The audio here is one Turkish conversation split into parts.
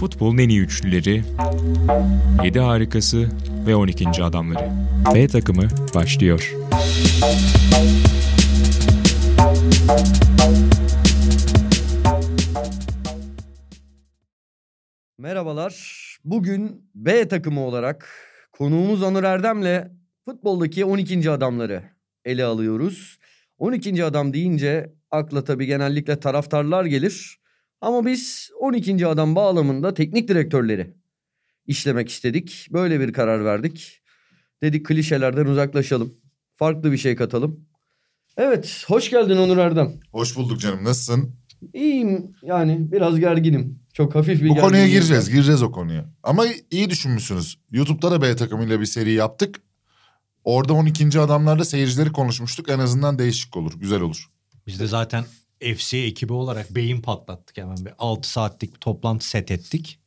Futbolun en iyi üçlüleri, 7 harikası ve 12. adamları. B takımı başlıyor. Merhabalar. Bugün B takımı olarak konuğumuz Onur Erdem'le futboldaki 12. adamları ele alıyoruz. 12. adam deyince akla tabii genellikle taraftarlar gelir. Ama biz 12. adam bağlamında teknik direktörleri işlemek istedik. Böyle bir karar verdik. Dedik klişelerden uzaklaşalım. Farklı bir şey katalım. Evet, hoş geldin Onur Erdem. Hoş bulduk canım. Nasılsın? İyiyim yani biraz gerginim. Çok hafif bir Bu konuya gireceğiz. var. Gireceğiz o konuya. Ama iyi düşünmüşsünüz. YouTube'da da B takımıyla bir seri yaptık. Orada 12. adamlarda seyircileri konuşmuştuk. En azından değişik olur. Güzel olur. Biz de zaten FC ekibi olarak beyin patlattık hemen bir 6 saatlik bir toplantı set ettik.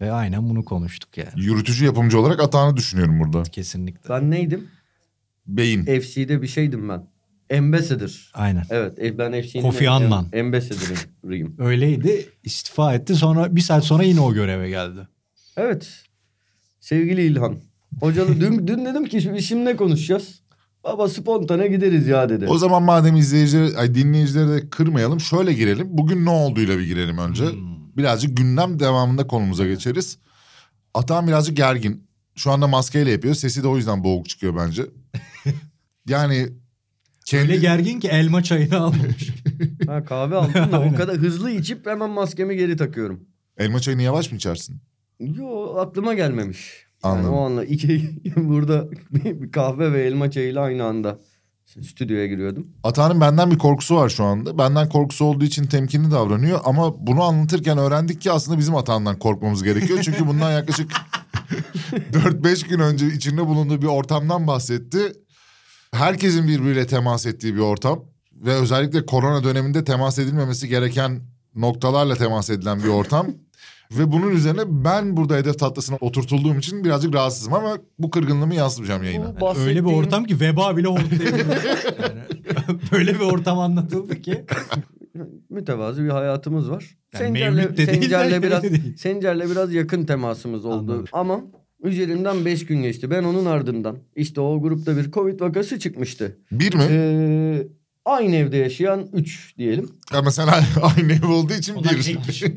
Ve aynen bunu konuştuk yani. Yürütücü yapımcı olarak atağını düşünüyorum burada. Kesinlikle. Ben neydim? Beyin. FC'de bir şeydim ben. Ambassador. Aynen. Evet e, ben FC'nin Kofi Annan. Ambassador'ıyım. Öyleydi. istifa etti. Sonra bir saat sonra yine o göreve geldi. Evet. Sevgili İlhan. Hocalı dün, dün dedim ki şimdi, şimdi ne konuşacağız? Baba spontane gideriz ya dedi. O zaman madem izleyicileri, ay dinleyicileri de kırmayalım. Şöyle girelim. Bugün ne olduğuyla bir girelim önce. Hmm. Birazcık gündem devamında konumuza geçeriz. Atağım birazcık gergin. Şu anda maskeyle yapıyor. Sesi de o yüzden boğuk çıkıyor bence. yani kendi... Öyle gergin ki elma çayını almamış. Ha, kahve aldım da o kadar hızlı içip hemen maskemi geri takıyorum. Elma çayını yavaş mı içersin? Yo aklıma gelmemiş. Yani Anladım. o anla iki burada bir kahve ve elma çayıyla aynı anda stüdyoya giriyordum. Atağının benden bir korkusu var şu anda. Benden korkusu olduğu için temkinli davranıyor. Ama bunu anlatırken öğrendik ki aslında bizim atağından korkmamız gerekiyor. Çünkü bundan yaklaşık 4-5 gün önce içinde bulunduğu bir ortamdan bahsetti. Herkesin birbiriyle temas ettiği bir ortam. Ve özellikle korona döneminde temas edilmemesi gereken noktalarla temas edilen bir ortam. Ve bunun üzerine ben burada hedef tahtasına oturtulduğum için birazcık rahatsızım ama bu kırgınlığımı yansıtmayacağım yayına. Bu Öyle bir ortam ki veba bile hortlayabilir. yani, böyle bir ortam anlatıldı ki. mütevazı bir hayatımız var. Yani Sencer'le, de Sencer'le biraz değil. Sencer'le biraz yakın temasımız oldu. Anladım. Ama üzerinden 5 gün geçti. Ben onun ardından işte o grupta bir Covid vakası çıkmıştı. Bir mi? Ee, aynı evde yaşayan 3 diyelim. Ya mesela aynı ev olduğu için Onlar bir.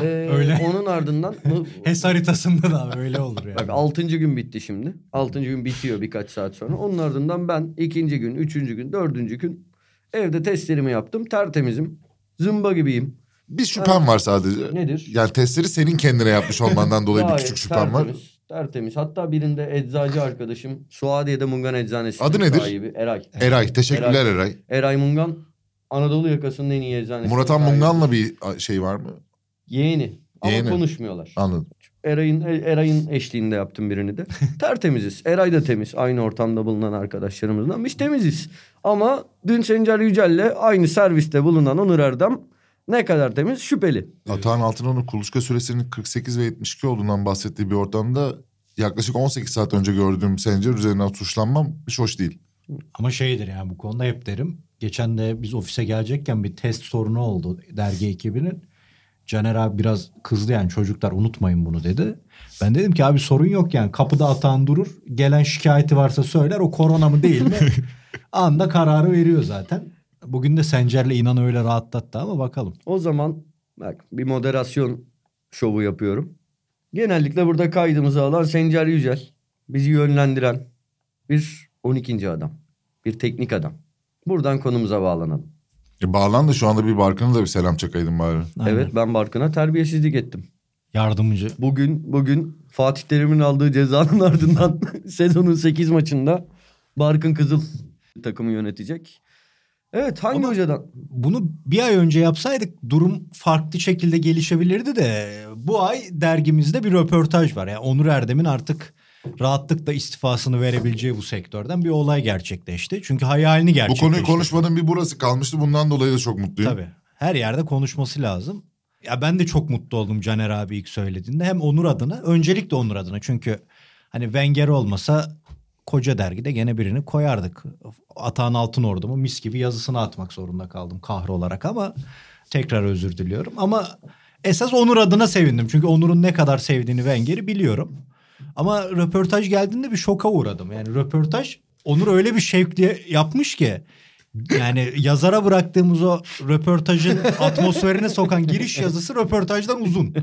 Ee, Öyle. Onun ardından HES haritasında da öyle olur yani. Bak 6. gün bitti şimdi. 6. gün bitiyor birkaç saat sonra. Onun ardından ben ikinci gün, üçüncü gün, dördüncü gün evde testlerimi yaptım. Tertemizim. Zımba gibiyim. Bir şüphem var sadece. Nedir? Yani testleri senin kendine yapmış olmandan dolayı bir küçük şüphem var. Tertemiz. Hatta birinde eczacı arkadaşım Suadiye'de Mungan Eczanesi Adı nedir? sahibi Eray. Eray teşekkürler Eray. Eray Mungan Anadolu yakasının en iyi eczanesi. Murat Han Mungan'la bir şey var mı? Yeğeni. Ama Yeğeni. konuşmuyorlar. Anladım. Eray'ın Eray'ın eşliğinde yaptım birini de. Tertemiziz. Eray da temiz. Aynı ortamda bulunan arkadaşlarımızdan. Biz temiziz. Ama dün Sencer Yücel'le aynı serviste bulunan Onur Erdem ne kadar temiz şüpheli. Atağın Altınoğlu kuluçka süresinin 48 ve 72 olduğundan bahsettiği bir ortamda yaklaşık 18 saat önce gördüğüm Sencer üzerinden suçlanmam hiç hoş değil. Ama şeydir yani bu konuda hep derim. Geçen de biz ofise gelecekken bir test sorunu oldu dergi ekibinin. Caner abi biraz kızdı yani çocuklar unutmayın bunu dedi. Ben dedim ki abi sorun yok yani kapıda atan durur. Gelen şikayeti varsa söyler o korona mı değil mi? Anda kararı veriyor zaten. Bugün de Sencer'le inan öyle rahatlattı ama bakalım. O zaman bak bir moderasyon şovu yapıyorum. Genellikle burada kaydımızı alan Sencer Yücel. Bizi yönlendiren bir 12. adam. Bir teknik adam. Buradan konumuza bağlanalım. E bağlan da şu anda bir Barkın'a da bir selam çakaydın bari. Aynen. Evet ben Barkın'a terbiyesizlik ettim. Yardımcı. Bugün bugün Fatih Terim'in aldığı cezanın ardından sezonun 8 maçında Barkın Kızıl takımı yönetecek. Evet hangi Ama- hocadan? Bunu bir ay önce yapsaydık durum farklı şekilde gelişebilirdi de bu ay dergimizde bir röportaj var. Yani Onur Erdem'in artık rahatlıkla istifasını verebileceği bu sektörden bir olay gerçekleşti. Çünkü hayalini Bu gerçekleştirdi. konuyu konuşmadığım bir burası kalmıştı. Bundan dolayı da çok mutluyum. Tabii. Her yerde konuşması lazım. Ya ben de çok mutlu oldum Caner abi ilk söylediğinde. Hem Onur adına, öncelikle Onur adına. Çünkü hani Wenger olmasa koca dergide gene birini koyardık. Atağın altın ordumu mis gibi yazısını atmak zorunda kaldım kahrolarak ama tekrar özür diliyorum. Ama esas Onur adına sevindim. Çünkü Onur'un ne kadar sevdiğini Wenger'i biliyorum. Ama röportaj geldiğinde bir şoka uğradım. Yani röportaj Onur öyle bir şevkli yapmış ki yani yazara bıraktığımız o röportajın atmosferine sokan giriş yazısı röportajdan uzun.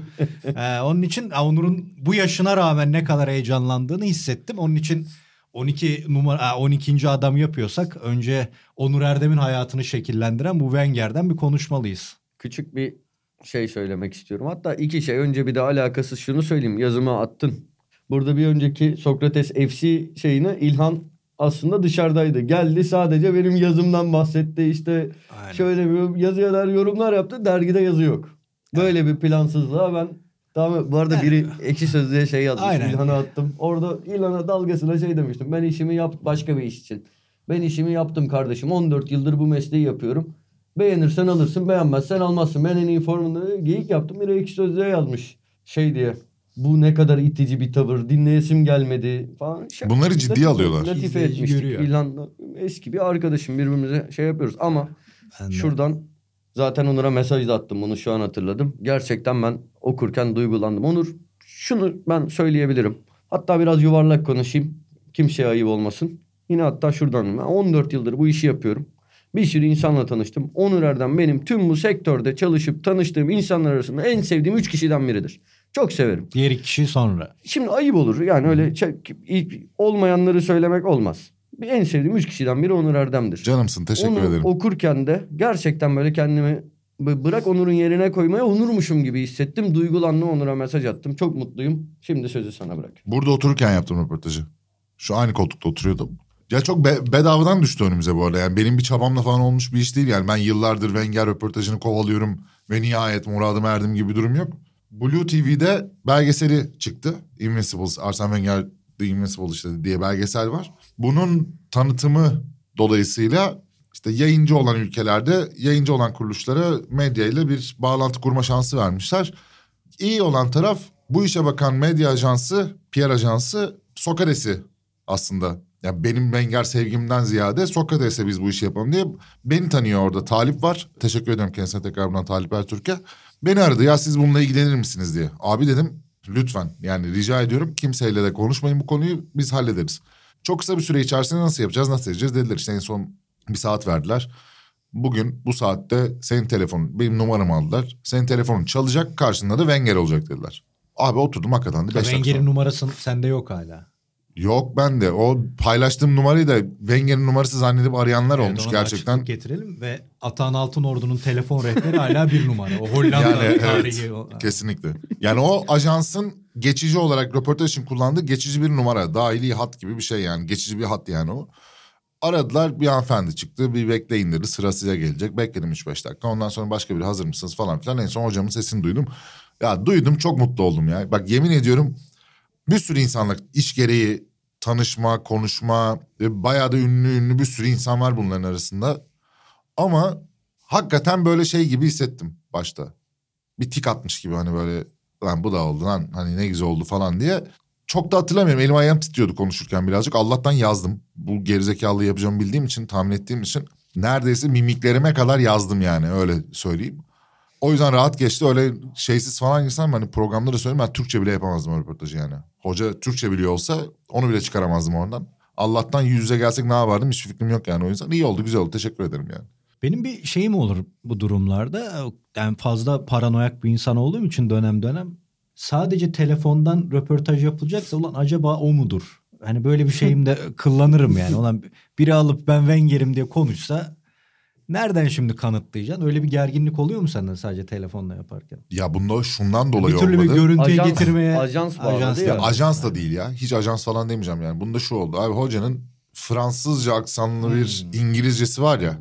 Ee, onun için Onur'un bu yaşına rağmen ne kadar heyecanlandığını hissettim. Onun için 12 numara 12. adam yapıyorsak önce Onur Erdem'in hayatını şekillendiren bu Wenger'den bir konuşmalıyız. Küçük bir şey söylemek istiyorum. Hatta iki şey. Önce bir de alakasız şunu söyleyeyim. Yazıma attın. Burada bir önceki Sokrates FC şeyine İlhan aslında dışarıdaydı. Geldi sadece benim yazımdan bahsetti. İşte Aynen. şöyle bir yazılar, yorumlar yaptı. Dergide yazı yok. Böyle bir plansızlığa ben Tamam bu arada biri ekşi sözlüğe şey yazmış. Aynen. İlhan'a attım. Orada İlhan'a dalgasına şey demiştim. Ben işimi yap başka bir iş için. Ben işimi yaptım kardeşim. 14 yıldır bu mesleği yapıyorum. Beğenirsen alırsın, beğenmezsen almazsın. Ben en iyi formunda geyik yaptım. Biri ekşi sözlüğe yazmış. Şey diye. Bu ne kadar itici bir tavır. Dinleyesim gelmedi falan. Şaka- Bunları ciddiye latife- alıyorlar. Latife İzleyici etmiştik. görüyor. İlhan'la eski bir arkadaşım birbirimize şey yapıyoruz. Ama Ben de. Şuradan zaten Onur'a mesaj da attım bunu şu an hatırladım. Gerçekten ben okurken duygulandım. Onur şunu ben söyleyebilirim. Hatta biraz yuvarlak konuşayım. Kimseye ayıp olmasın. Yine hatta şuradan ben 14 yıldır bu işi yapıyorum. Bir sürü insanla tanıştım. Onur Erdem benim tüm bu sektörde çalışıp tanıştığım insanlar arasında en sevdiğim 3 kişiden biridir. Çok severim. Diğer iki kişi sonra. Şimdi ayıp olur. Yani öyle olmayanları söylemek olmaz. Bir en sevdiğim 3 kişiden biri Onur Erdem'dir. Canımsın teşekkür Onu ederim. okurken de gerçekten böyle kendimi bırak Onur'un yerine koymaya Onur'muşum gibi hissettim. Duygulandım Onur'a mesaj attım. Çok mutluyum. Şimdi sözü sana bırak. Burada otururken yaptım röportajı. Şu aynı koltukta oturuyordum. Ya çok be- bedavadan düştü önümüze bu arada. Yani benim bir çabamla falan olmuş bir iş değil. Yani ben yıllardır Wenger röportajını kovalıyorum ve nihayet muradıma erdim gibi bir durum yok. Blue TV'de belgeseli çıktı. Invincibles, Arsene Wenger The Invincible işte diye belgesel var. Bunun tanıtımı dolayısıyla işte yayıncı olan ülkelerde yayıncı olan kuruluşlara medya ile bir bağlantı kurma şansı vermişler. İyi olan taraf bu işe bakan medya ajansı, PR ajansı Sokrates'i aslında. Ya benim Wenger sevgimden ziyade Sokrates'e biz bu işi yapalım diye beni tanıyor orada. Talip var. Teşekkür ederim kendisine tekrar buradan Talip Ertürk'e. Beni aradı ya siz bununla ilgilenir misiniz diye. Abi dedim lütfen yani rica ediyorum kimseyle de konuşmayın bu konuyu biz hallederiz. Çok kısa bir süre içerisinde nasıl yapacağız nasıl edeceğiz dediler. İşte en son bir saat verdiler. Bugün bu saatte senin telefonun benim numaramı aldılar. Senin telefonun çalacak karşında da Wenger olacak dediler. Abi oturdum hakikaten de beş dakika Wenger'in numarası sende yok hala. Yok ben de o paylaştığım numarayı da Wenger'in numarası zannedip arayanlar Evet, olmuş gerçekten. getirelim ve Atan Altın Ordu'nun telefon rehberi hala bir numara. O Hollanda Yani evet, tarihi. o- Kesinlikle. Yani o ajansın geçici olarak röportaj için kullandığı geçici bir numara. Dahili hat gibi bir şey yani. Geçici bir hat yani o. Aradılar bir hanımefendi çıktı. Bir bekleyin dedi. Sıra size gelecek. Bekledim 3-5 dakika. Ondan sonra başka biri hazır mısınız falan filan. En son hocamın sesini duydum. Ya duydum çok mutlu oldum ya. Bak yemin ediyorum bir sürü insanla iş gereği tanışma, konuşma. Bayağı da ünlü ünlü bir sürü insan var bunların arasında. Ama hakikaten böyle şey gibi hissettim başta bir tik atmış gibi hani böyle lan bu da oldu lan hani ne güzel oldu falan diye. Çok da hatırlamıyorum elim ayağım titriyordu konuşurken birazcık. Allah'tan yazdım. Bu gerizekalıyı yapacağımı bildiğim için tahmin ettiğim için neredeyse mimiklerime kadar yazdım yani öyle söyleyeyim. O yüzden rahat geçti öyle şeysiz falan girsem hani programda da söyleyeyim ben Türkçe bile yapamazdım röportajı yani. Hoca Türkçe biliyor olsa onu bile çıkaramazdım oradan. Allah'tan yüz yüze gelsek ne yapardım hiç fikrim yok yani o yüzden. iyi oldu güzel oldu teşekkür ederim yani. Benim bir şeyim olur bu durumlarda. Yani fazla paranoyak bir insan olduğum için dönem dönem sadece telefondan röportaj yapılacaksa ulan acaba o mudur? Hani böyle bir şeyim de kullanırım yani. Ulan biri alıp ben Wenger'im diye konuşsa nereden şimdi kanıtlayacaksın? Öyle bir gerginlik oluyor mu sende sadece telefonla yaparken? Ya bunda şundan dolayı bir türlü olmadı. bir görüntüye Ajans- getirmeye ajans bağladı ya. Ya ajans da değil ya. Hiç ajans falan demeyeceğim yani. Bunda şu oldu. Abi hocanın Fransızca aksanlı bir İngilizcesi var ya.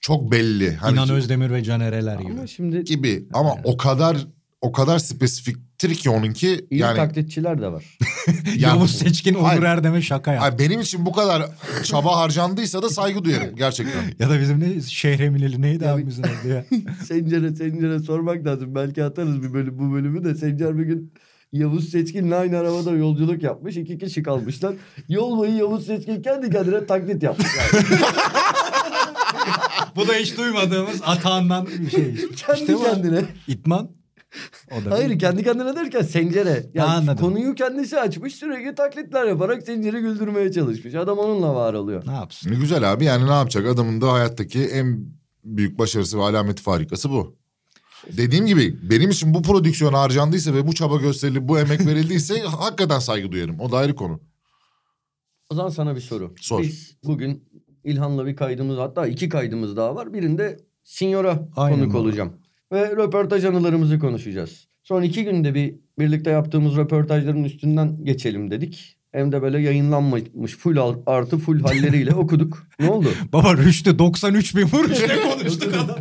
Çok belli. Hani İnan Özdemir ve Can Ereler gibi. Ama şimdi gibi ama o kadar o kadar spesifiktir ki onunki iyi yani, taklitçiler de var. yani Yavuz Seçkin Onur. Erdem'e şaka yaptı. Benim için bu kadar çaba harcandıysa da saygı duyarım gerçekten. Ya da bizim ne Şehremineli neydi Ya abi bir- bizim adı ya? Sencer'e Sencer'e sormak lazım. Belki atarız bir bölüm bu bölümü de Sencer bir gün Yavuz Seçkin'le aynı arabada yolculuk yapmış. iki kişi kalmışlar. Yol boyu Yavuz Seçkin kendi kendine taklit yapmış. Yani. Bu da hiç duymadığımız atağından bir şey. kendi İşte bu. kendine. İtman. O da Hayır kendi kendine derken Sencere. Yani konuyu kendisi açmış sürekli taklitler yaparak Sencer'i güldürmeye çalışmış. Adam onunla var oluyor. Ne yapsın? Ne güzel abi yani ne yapacak? Adamın da hayattaki en büyük başarısı ve alameti farikası bu. Dediğim gibi benim için bu prodüksiyon harcandıysa ve bu çaba gösterilip bu emek verildiyse hakikaten saygı duyarım. O da ayrı konu. O zaman sana bir soru. Sor. Biz bugün İlhan'la bir kaydımız hatta iki kaydımız daha var. Birinde Sinyor'a Aynen konuk olacağım. Ve röportaj anılarımızı konuşacağız. Son iki günde bir birlikte yaptığımız röportajların üstünden geçelim dedik. Hem de böyle yayınlanmamış full artı full halleriyle okuduk. Ne oldu? Baba Rüştü 93 bin vuruş ne konuştuk adam.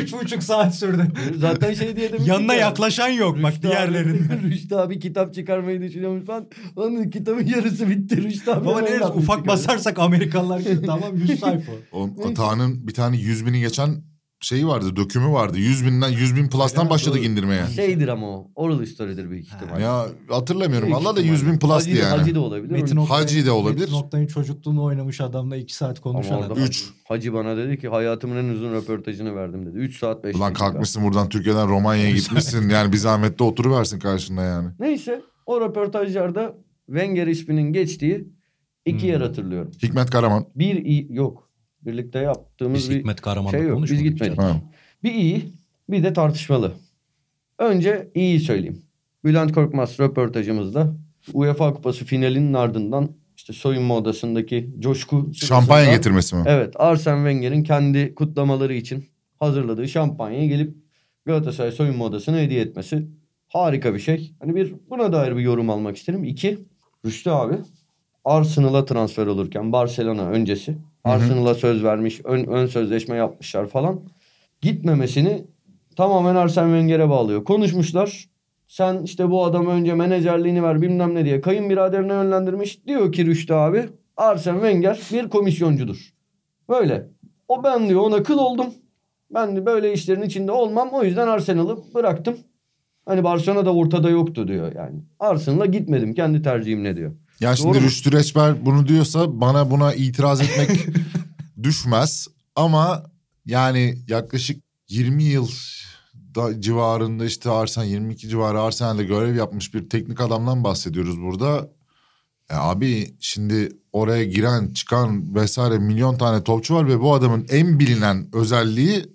Üç buçuk saat sürdü. Zaten şey diye demiştik Yanına ya. yaklaşan yok bak Rüştü diğerlerinde. Abi, Rüştü abi kitap çıkarmayı düşünüyormuş falan. Onun kitabın yarısı bitti Rüştü abi. Baba ne ufak basarsak Amerikalılar tamam 100 sayfa. O Atağan'ın bir tane 100 bini geçen şeyi vardı, dökümü vardı. 100 binden 100 bin plus'tan Evet, başladı doğru. indirmeye. Şeydir ama o. Oral story'dir büyük ihtimal. Ya hatırlamıyorum. Allah da 100 bin ihtimalle. plus'tı Hacı, yani. Hacı da olabilir. Metin Hacı da olabilir. Metin Oktay'ın çocukluğunu oynamış adamla 2 saat konuşan adam. orada Üç. Hacı bana dedi ki hayatımın en uzun röportajını verdim dedi. 3 saat 5 Ulan kalkmışsın buradan Türkiye'den Romanya'ya gitmişsin. Yani bir zahmet de oturuversin karşında yani. Neyse o röportajlarda Wenger isminin geçtiği iki Hmm. yer hatırlıyorum. Hikmet Karaman. Bir yok. Birlikte yaptığımız Biz bir Hikmet şey yok. Biz gitmedik. Ha. Bir iyi bir de tartışmalı. Önce iyi söyleyeyim. Bülent Korkmaz röportajımızda UEFA Kupası finalinin ardından işte soyunma odasındaki coşku Şampanya getirmesi mi? Evet Arsene Wenger'in kendi kutlamaları için hazırladığı şampanyayı gelip Galatasaray soyunma odasına hediye etmesi harika bir şey. Hani bir buna dair bir yorum almak isterim. İki Rüştü abi Arsenal'a transfer olurken Barcelona öncesi Arsenal'a söz vermiş ön, ön sözleşme yapmışlar falan. Gitmemesini tamamen Arsene Wenger'e bağlıyor. Konuşmuşlar. Sen işte bu adama önce menajerliğini ver bilmem ne diye kayınbiraderine yönlendirmiş. Diyor ki Rüştü abi Arsene Wenger bir komisyoncudur. Böyle. O ben diyor ona kıl oldum. Ben de böyle işlerin içinde olmam. O yüzden Arsenal'ı bıraktım. Hani Barcelona da ortada yoktu diyor yani. Arsenal'a gitmedim kendi tercihimle diyor. Ya şimdi Doğru? Rüştü Reçber bunu diyorsa bana buna itiraz etmek düşmez. Ama yani yaklaşık 20 yıl da civarında işte Arsenal 22 civarı Arsenal'de görev yapmış bir teknik adamdan bahsediyoruz burada. E abi şimdi oraya giren çıkan vesaire milyon tane topçu var ve bu adamın en bilinen özelliği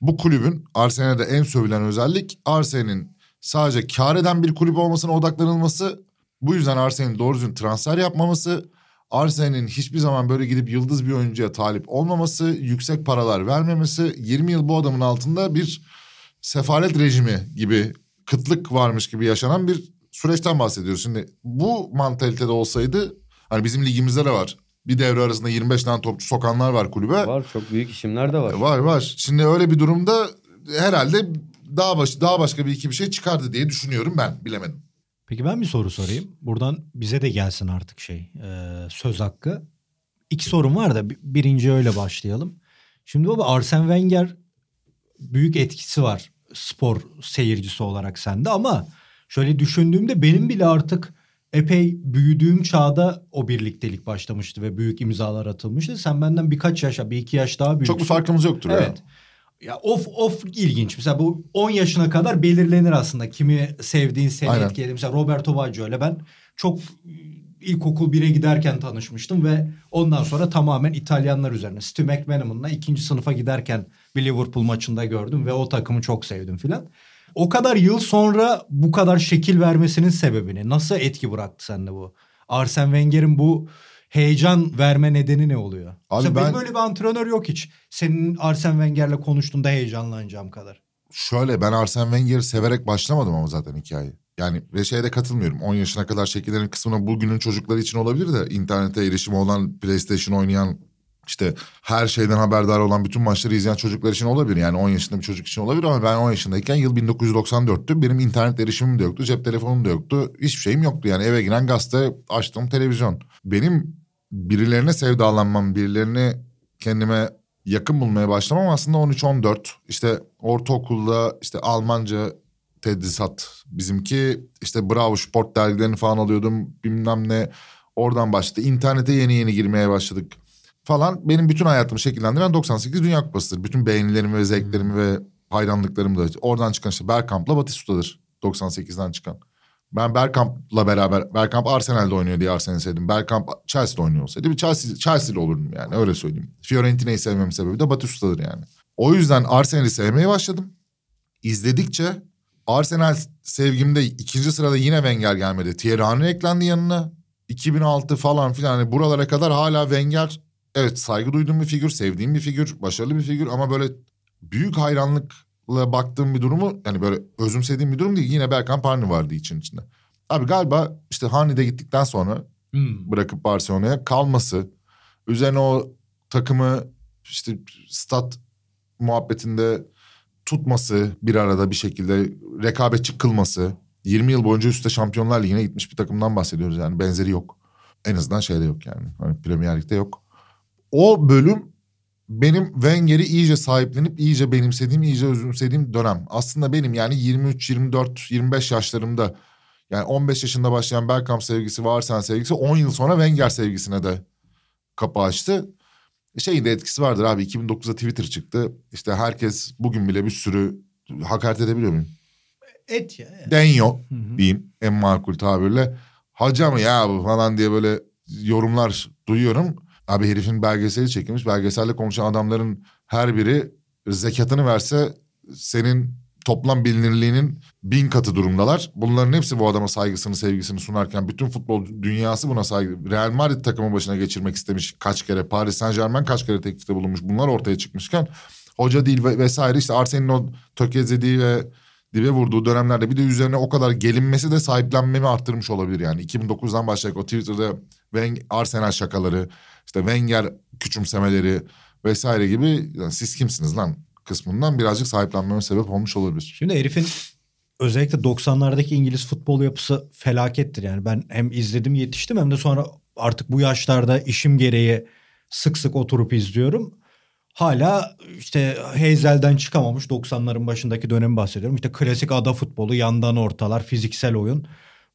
bu kulübün Arsenal'de en sövülen özellik Arsenal'in sadece kar eden bir kulüp olmasına odaklanılması bu yüzden Arsenal'in doğru düzgün transfer yapmaması, Arsenal'in hiçbir zaman böyle gidip yıldız bir oyuncuya talip olmaması, yüksek paralar vermemesi, 20 yıl bu adamın altında bir sefalet rejimi gibi, kıtlık varmış gibi yaşanan bir süreçten bahsediyoruz. Şimdi bu mantalitede olsaydı, hani bizim ligimizde de var. Bir devre arasında 25 tane topçu sokanlar var kulübe. Var çok büyük isimler de var. Var var. Şimdi öyle bir durumda herhalde daha baş, daha başka bir iki bir şey çıkardı diye düşünüyorum ben. Bilemedim. Peki ben bir soru sorayım. Buradan bize de gelsin artık şey e, söz hakkı. İki sorum var da bi- birinci öyle başlayalım. Şimdi baba Arsene Wenger büyük etkisi var spor seyircisi olarak sende ama şöyle düşündüğümde benim bile artık epey büyüdüğüm çağda o birliktelik başlamıştı ve büyük imzalar atılmıştı. Sen benden birkaç yaşa bir iki yaş daha büyüksün. Çok bir farkımız yoktur. Evet. Ya of of ilginç. Mesela bu 10 yaşına kadar belirlenir aslında. Kimi sevdiğin seni Aynen. etkiledi. Mesela Roberto Baggio öyle ben çok ilkokul 1'e giderken tanışmıştım ve ondan sonra tamamen İtalyanlar üzerine. Stu McManaman'la ikinci sınıfa giderken bir Liverpool maçında gördüm ve o takımı çok sevdim filan. O kadar yıl sonra bu kadar şekil vermesinin sebebini nasıl etki bıraktı sende bu? Arsene Wenger'in bu heyecan verme nedeni ne oluyor? Abi Mesela ben- benim öyle bir antrenör yok hiç. Senin Arsene Wenger'le konuştuğunda heyecanlanacağım kadar. Şöyle ben Arsene Wenger'i severek başlamadım ama zaten hikaye. Yani ve şeye de katılmıyorum. 10 yaşına kadar şekillerin kısmına bugünün çocukları için olabilir de internete erişimi olan, PlayStation oynayan, işte her şeyden haberdar olan bütün maçları izleyen çocuklar için olabilir. Yani 10 yaşında bir çocuk için olabilir ama ben 10 yaşındayken yıl 1994'tü. Benim internet erişimim de yoktu, cep telefonum da yoktu. Hiçbir şeyim yoktu yani eve giren gazete, açtım televizyon. Benim birilerine sevdalanmam, birilerini kendime yakın bulmaya başlamam aslında 13-14. İşte ortaokulda işte Almanca tedrisat. Bizimki işte Bravo Sport dergilerini falan alıyordum bilmem ne. Oradan başladı. İnternete yeni yeni girmeye başladık falan. Benim bütün hayatımı şekillendiren 98 Dünya Kupası'dır. Bütün beğenilerimi ve zevklerimi ve hayranlıklarım da oradan çıkan işte Bergkamp'la Batistuta'dır 98'den çıkan. Ben Bergkamp'la beraber Bergkamp Arsenal'de oynuyor diye Arsenal'i sevdim. Bergkamp Chelsea'de oynuyor olsaydı bir Chelsea, Chelsea'li olurdum yani öyle söyleyeyim. Fiorentina'yı sevmemin sebebi de Batistuta'dır yani. O yüzden Arsenal'i sevmeye başladım. İzledikçe Arsenal sevgimde ikinci sırada yine Wenger gelmedi. Thierry Henry eklendi yanına. 2006 falan filan hani buralara kadar hala Wenger evet saygı duyduğum bir figür, sevdiğim bir figür, başarılı bir figür ama böyle büyük hayranlıkla baktığım bir durumu yani böyle özümsediğim bir durum değil. Yine Bergkamp Harni vardı için içinde. Abi galiba işte Harni'de gittikten sonra Hmm. bırakıp Barcelona'ya kalması, üzerine o takımı işte stat muhabbetinde tutması bir arada bir şekilde rekabetçi kılması. 20 yıl boyunca üstte Şampiyonlar Ligi'ne gitmiş bir takımdan bahsediyoruz yani benzeri yok. En azından şeyde yok yani. Hani Premier Lig'de yok. O bölüm benim Wenger'i iyice sahiplenip iyice benimsediğim, iyice özümsediğim dönem. Aslında benim yani 23, 24, 25 yaşlarımda yani 15 yaşında başlayan Bergkamp sevgisi ve Arsenal sevgisi 10 yıl sonra Wenger sevgisine de kapı açtı. Şeyin de etkisi vardır abi 2009'da Twitter çıktı. İşte herkes bugün bile bir sürü hakaret edebiliyor muyum? Et ya. ya. Deniyor Hı hı. diyeyim en makul tabirle. Haca mı ya bu falan diye böyle yorumlar duyuyorum. Abi herifin belgeseli çekilmiş. Belgeselle konuşan adamların her biri zekatını verse senin toplam bilinirliğinin bin katı durumdalar. Bunların hepsi bu adama saygısını sevgisini sunarken bütün futbol dünyası buna saygı. Real Madrid takımı başına geçirmek istemiş kaç kere. Paris Saint Germain kaç kere teklifte bulunmuş. Bunlar ortaya çıkmışken hoca değil ve vesaire işte Arsenal'in o tökezlediği ve dibe vurduğu dönemlerde bir de üzerine o kadar gelinmesi de sahiplenmemi arttırmış olabilir yani. 2009'dan başlayarak o Twitter'da Wenger, Arsenal şakaları, işte Wenger küçümsemeleri vesaire gibi yani siz kimsiniz lan kısmından birazcık sahiplenmeme sebep olmuş olabilir. Şimdi herifin özellikle 90'lardaki İngiliz futbol yapısı felakettir yani. Ben hem izledim yetiştim hem de sonra artık bu yaşlarda işim gereği sık sık oturup izliyorum. Hala işte Hazel'den çıkamamış 90'ların başındaki dönemi bahsediyorum. İşte klasik ada futbolu, yandan ortalar, fiziksel oyun.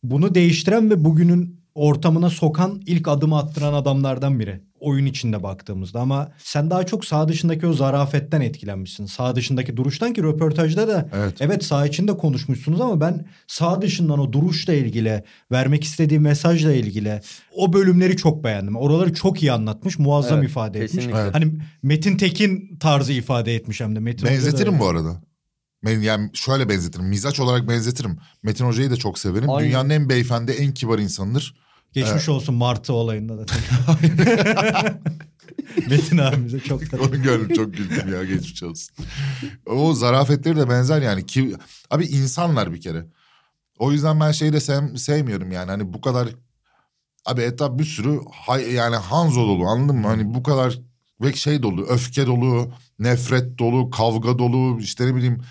Bunu değiştiren ve bugünün ortamına sokan ilk adımı attıran adamlardan biri. Oyun içinde baktığımızda ama sen daha çok sağ dışındaki o zarafetten etkilenmişsin. Sağ dışındaki duruştan ki röportajda da Evet. Evet sağ içinde konuşmuşsunuz ama ben sağ dışından o duruşla ilgili, vermek istediği mesajla ilgili o bölümleri çok beğendim. Oraları çok iyi anlatmış, muazzam Evet, ifade etmiş. Evet. Hani Metin Tekin tarzı ifade etmiş hem de. Metin Benzetirim bu arada. Ben yani şöyle benzetirim. Mizaç olarak benzetirim. Metin Hoca'yı da çok severim. Aynen. Dünyanın en beyefendi, en kibar insanıdır. Geçmiş olsun Martı olayında da. Metin abimize çok da. Onu gördüm çok güldüm ya geçmiş olsun. O zarafetleri de benzer yani. Ki, abi insanlar bir kere. O yüzden ben şeyi de sev- sevmiyorum yani. Hani bu kadar abi etraf bir sürü hay, yani Hanzo dolu anladın mı? Hani bu kadar ve şey dolu öfke dolu nefret dolu kavga dolu işte ne bileyim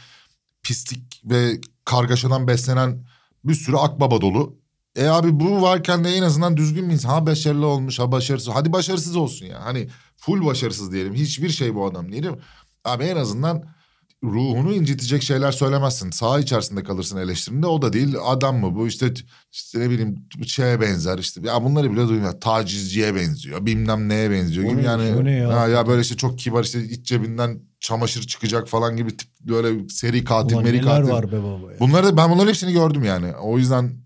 pislik ve kargaşadan beslenen bir sürü akbaba dolu. E abi bu varken de en azından düzgün bir insan. Ha başarılı olmuş ha başarısız. Hadi başarısız olsun ya. Hani full başarısız diyelim. Hiçbir şey bu adam diyelim. Abi en azından ruhunu incitecek şeyler söylemezsin. Saha içerisinde kalırsın eleştirinde. O da değil adam mı bu işte, işte ne bileyim şeye benzer işte. Ya bunları bile duymuyor. Tacizciye benziyor. Bilmem neye benziyor gibi yani. ne ya? Ha, ya böyle işte çok kibar işte iç cebinden çamaşır çıkacak falan gibi tip böyle seri katil, Ulan meri katil. var be baba ya. Bunları da ben bunların hepsini gördüm yani. O yüzden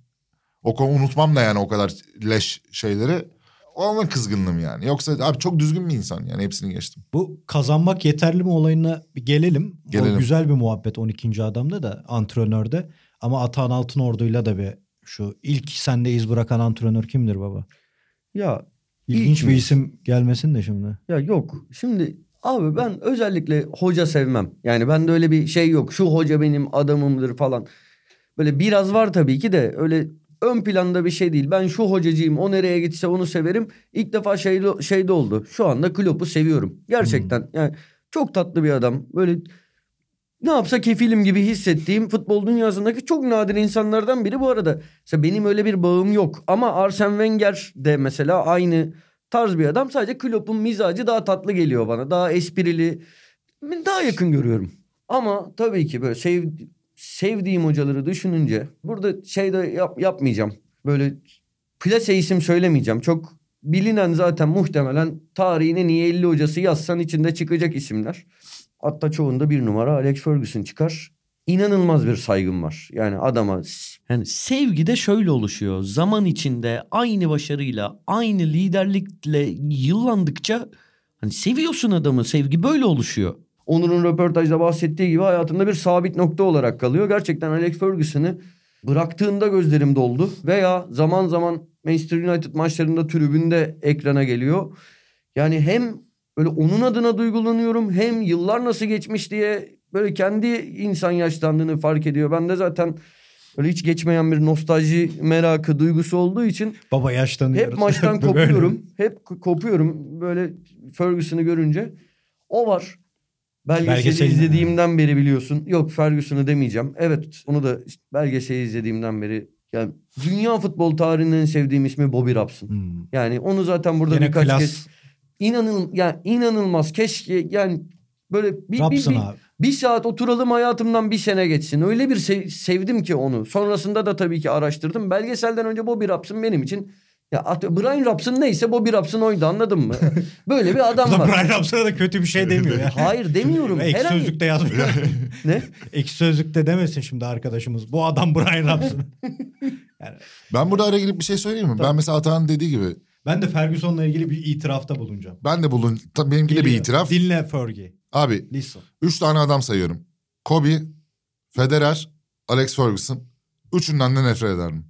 o konu unutmam da yani o kadar leş şeyleri. Onun kızgınlığım yani. Yoksa abi çok düzgün bir insan yani hepsini geçtim. Bu kazanmak yeterli mi olayına bir gelelim. Gelelim. O güzel bir muhabbet 12. adamda da antrenörde. Ama Atahan Altınordu'yla da bir şu ilk sende iz bırakan antrenör kimdir baba? Ya İlginç İlk bir mi? isim gelmesin de şimdi. Ya yok. Şimdi abi ben özellikle hoca sevmem. Yani bende öyle bir şey yok. Şu hoca benim adamımdır falan. Böyle biraz var tabii ki de öyle ön planda bir şey değil. Ben şu hocacıyım. O nereye gitse onu severim. İlk defa şeyde, şeyde oldu. Şu anda Klopp'u seviyorum. Gerçekten. Yani çok tatlı bir adam. Böyle ne yapsa kefilim gibi hissettiğim futbol dünyasındaki çok nadir insanlardan biri bu arada. Mesela benim öyle bir bağım yok. Ama Arsene Wenger de mesela aynı tarz bir adam. Sadece Klopp'un mizacı daha tatlı geliyor bana. Daha esprili. Daha yakın görüyorum. Ama tabii ki böyle sev, sevdiğim hocaları düşününce burada şey de yap, yapmayacağım. Böyle plase isim söylemeyeceğim. Çok bilinen zaten muhtemelen tarihin en iyi 50 hocası yazsan içinde çıkacak isimler. Hatta çoğunda bir numara Alex Ferguson çıkar. İnanılmaz bir saygım var. Yani adama Yani sevgi de şöyle oluşuyor. Zaman içinde aynı başarıyla, aynı liderlikle yıllandıkça hani seviyorsun adamı. Sevgi böyle oluşuyor. Onur'un röportajda bahsettiği gibi hayatında bir sabit nokta olarak kalıyor. Gerçekten Alex Ferguson'ı bıraktığında gözlerim doldu. Veya zaman zaman Manchester United maçlarında tribünde ekrana geliyor. Yani hem böyle onun adına duygulanıyorum hem yıllar nasıl geçmiş diye böyle kendi insan yaşlandığını fark ediyor. Ben de zaten böyle hiç geçmeyen bir nostalji merakı duygusu olduğu için Baba yaşlanıyoruz. hep maçtan kopuyorum. Hep kopuyorum böyle Ferguson'ı görünce. O var. Belgeseli Belgeseli mi? izlediğimden beri biliyorsun. Yok Ferguson'ı demeyeceğim. Evet onu da işte belgeseli izlediğimden beri. Yani dünya futbol tarihinin en sevdiğim ismi Bobby Robson. Hmm. Yani onu zaten burada Gene birkaç klas. kez inanıl yani inanılmaz keşke yani böyle bir, bir, bir, abi. bir saat oturalım hayatımdan bir sene geçsin. Öyle bir sev- sevdim ki onu. Sonrasında da tabii ki araştırdım. Belgeselden önce Bobby Robson benim için ya at- Brian Robson neyse Bobby Robson oydu anladın mı? Böyle bir adam var. Brian Robson'a da kötü bir şey demiyor ya. Hayır demiyorum. Ek Herhangi... sözlükte yazmış. Ne? Ek sözlükte demesin şimdi arkadaşımız. Bu adam Brian Robson. Ben burada araya girip bir şey söyleyeyim mi? Ben mesela Atahan'ın dediği gibi Ben de Ferguson'la ilgili bir itirafta bulunacağım. ben de bulun tabii benimki de bir Geliyor. itiraf. Dinle Fergie. Abi Listen. üç tane adam sayıyorum. Kobe, Federer, Alex Ferguson. Üçünden de nefret ederim.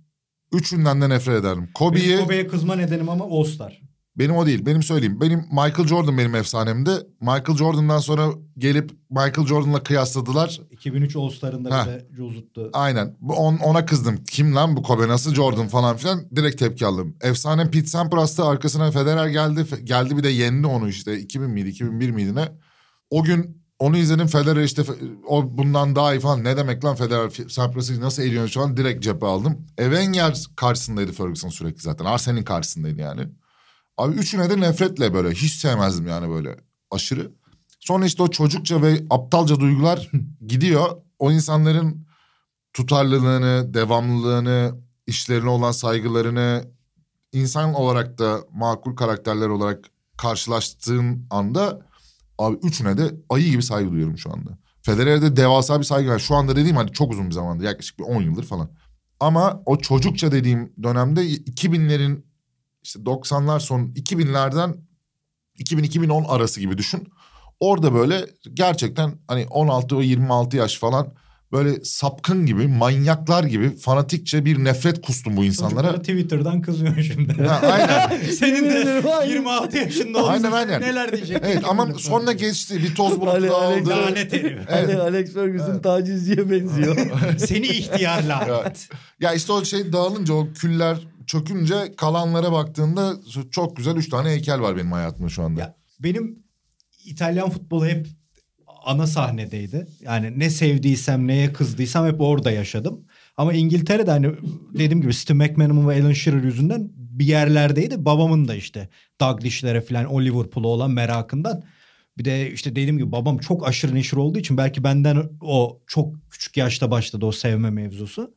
Üçünden de nefret ederim. Kobe'yi Benim Kobe'ye kızma nedenim ama All Star. benim o değil. Benim söyleyeyim. Benim Michael Jordan benim efsanemdi. Michael Jordan'dan sonra gelip Michael Jordan'la kıyasladılar. 2003 All Star'ında Ha. bize cozuttu. Aynen. Bu- On, ona kızdım. Kim lan bu Kobe nasıl Jordan falan filan. Direkt tepki aldım. Efsane Pete Sampras'ta arkasına Federer geldi. Geldi bir de yendi onu işte. 2000 miydi 2001 miydi ne? O gün onu izledim Federer işte o bundan daha iyi falan. Ne demek lan Federer Sampras'ı nasıl ediyorsun şu an direkt cephe aldım. Evenger karşısındaydı Ferguson sürekli zaten. Arsen'in karşısındaydı yani. Abi üçüne de nefretle böyle hiç sevmezdim yani böyle aşırı. Sonra işte o çocukça ve aptalca duygular gidiyor. O insanların tutarlılığını, devamlılığını, işlerine olan saygılarını insan olarak da makul karakterler olarak karşılaştığın anda abi üçüne de ayı gibi saygı duyuyorum şu anda. Federer'e de devasa bir saygı var. Şu anda dediğim hani çok uzun bir zamandır yaklaşık bir 10 yıldır falan. Ama o çocukça dediğim dönemde 2000'lerin işte 90'lar son 2000'lerden 2000-2010 arası gibi düşün. Orada böyle gerçekten hani 16 o 26 yaş falan böyle sapkın gibi manyaklar gibi fanatikçe bir nefret kustum bu insanlara. Çocuklara Twitter'dan kızıyor şimdi. Ha, aynen. Senin de Yemin ederim, 26 yaşında olsun. Aynen, aynen. Neler diyecek? Evet ama sonra geçti bir toz bulutu Ali- aldı. Lanet herif. Evet. Ale- Alex Ferguson tacizciye benziyor. Seni ihtiyar lanet. Ya işte o şey dağılınca o küller çökünce kalanlara baktığında çok güzel üç tane heykel var benim hayatımda şu anda. Ya benim İtalyan futbolu hep ana sahnedeydi. Yani ne sevdiysem neye kızdıysam hep orada yaşadım. Ama İngiltere'de hani dediğim gibi Steve McManaman ve Alan Shearer yüzünden bir yerlerdeydi. Babamın da işte Douglas'lere falan o Liverpool'a olan merakından. Bir de işte dediğim gibi babam çok aşırı neşir olduğu için belki benden o çok küçük yaşta başladı o sevme mevzusu.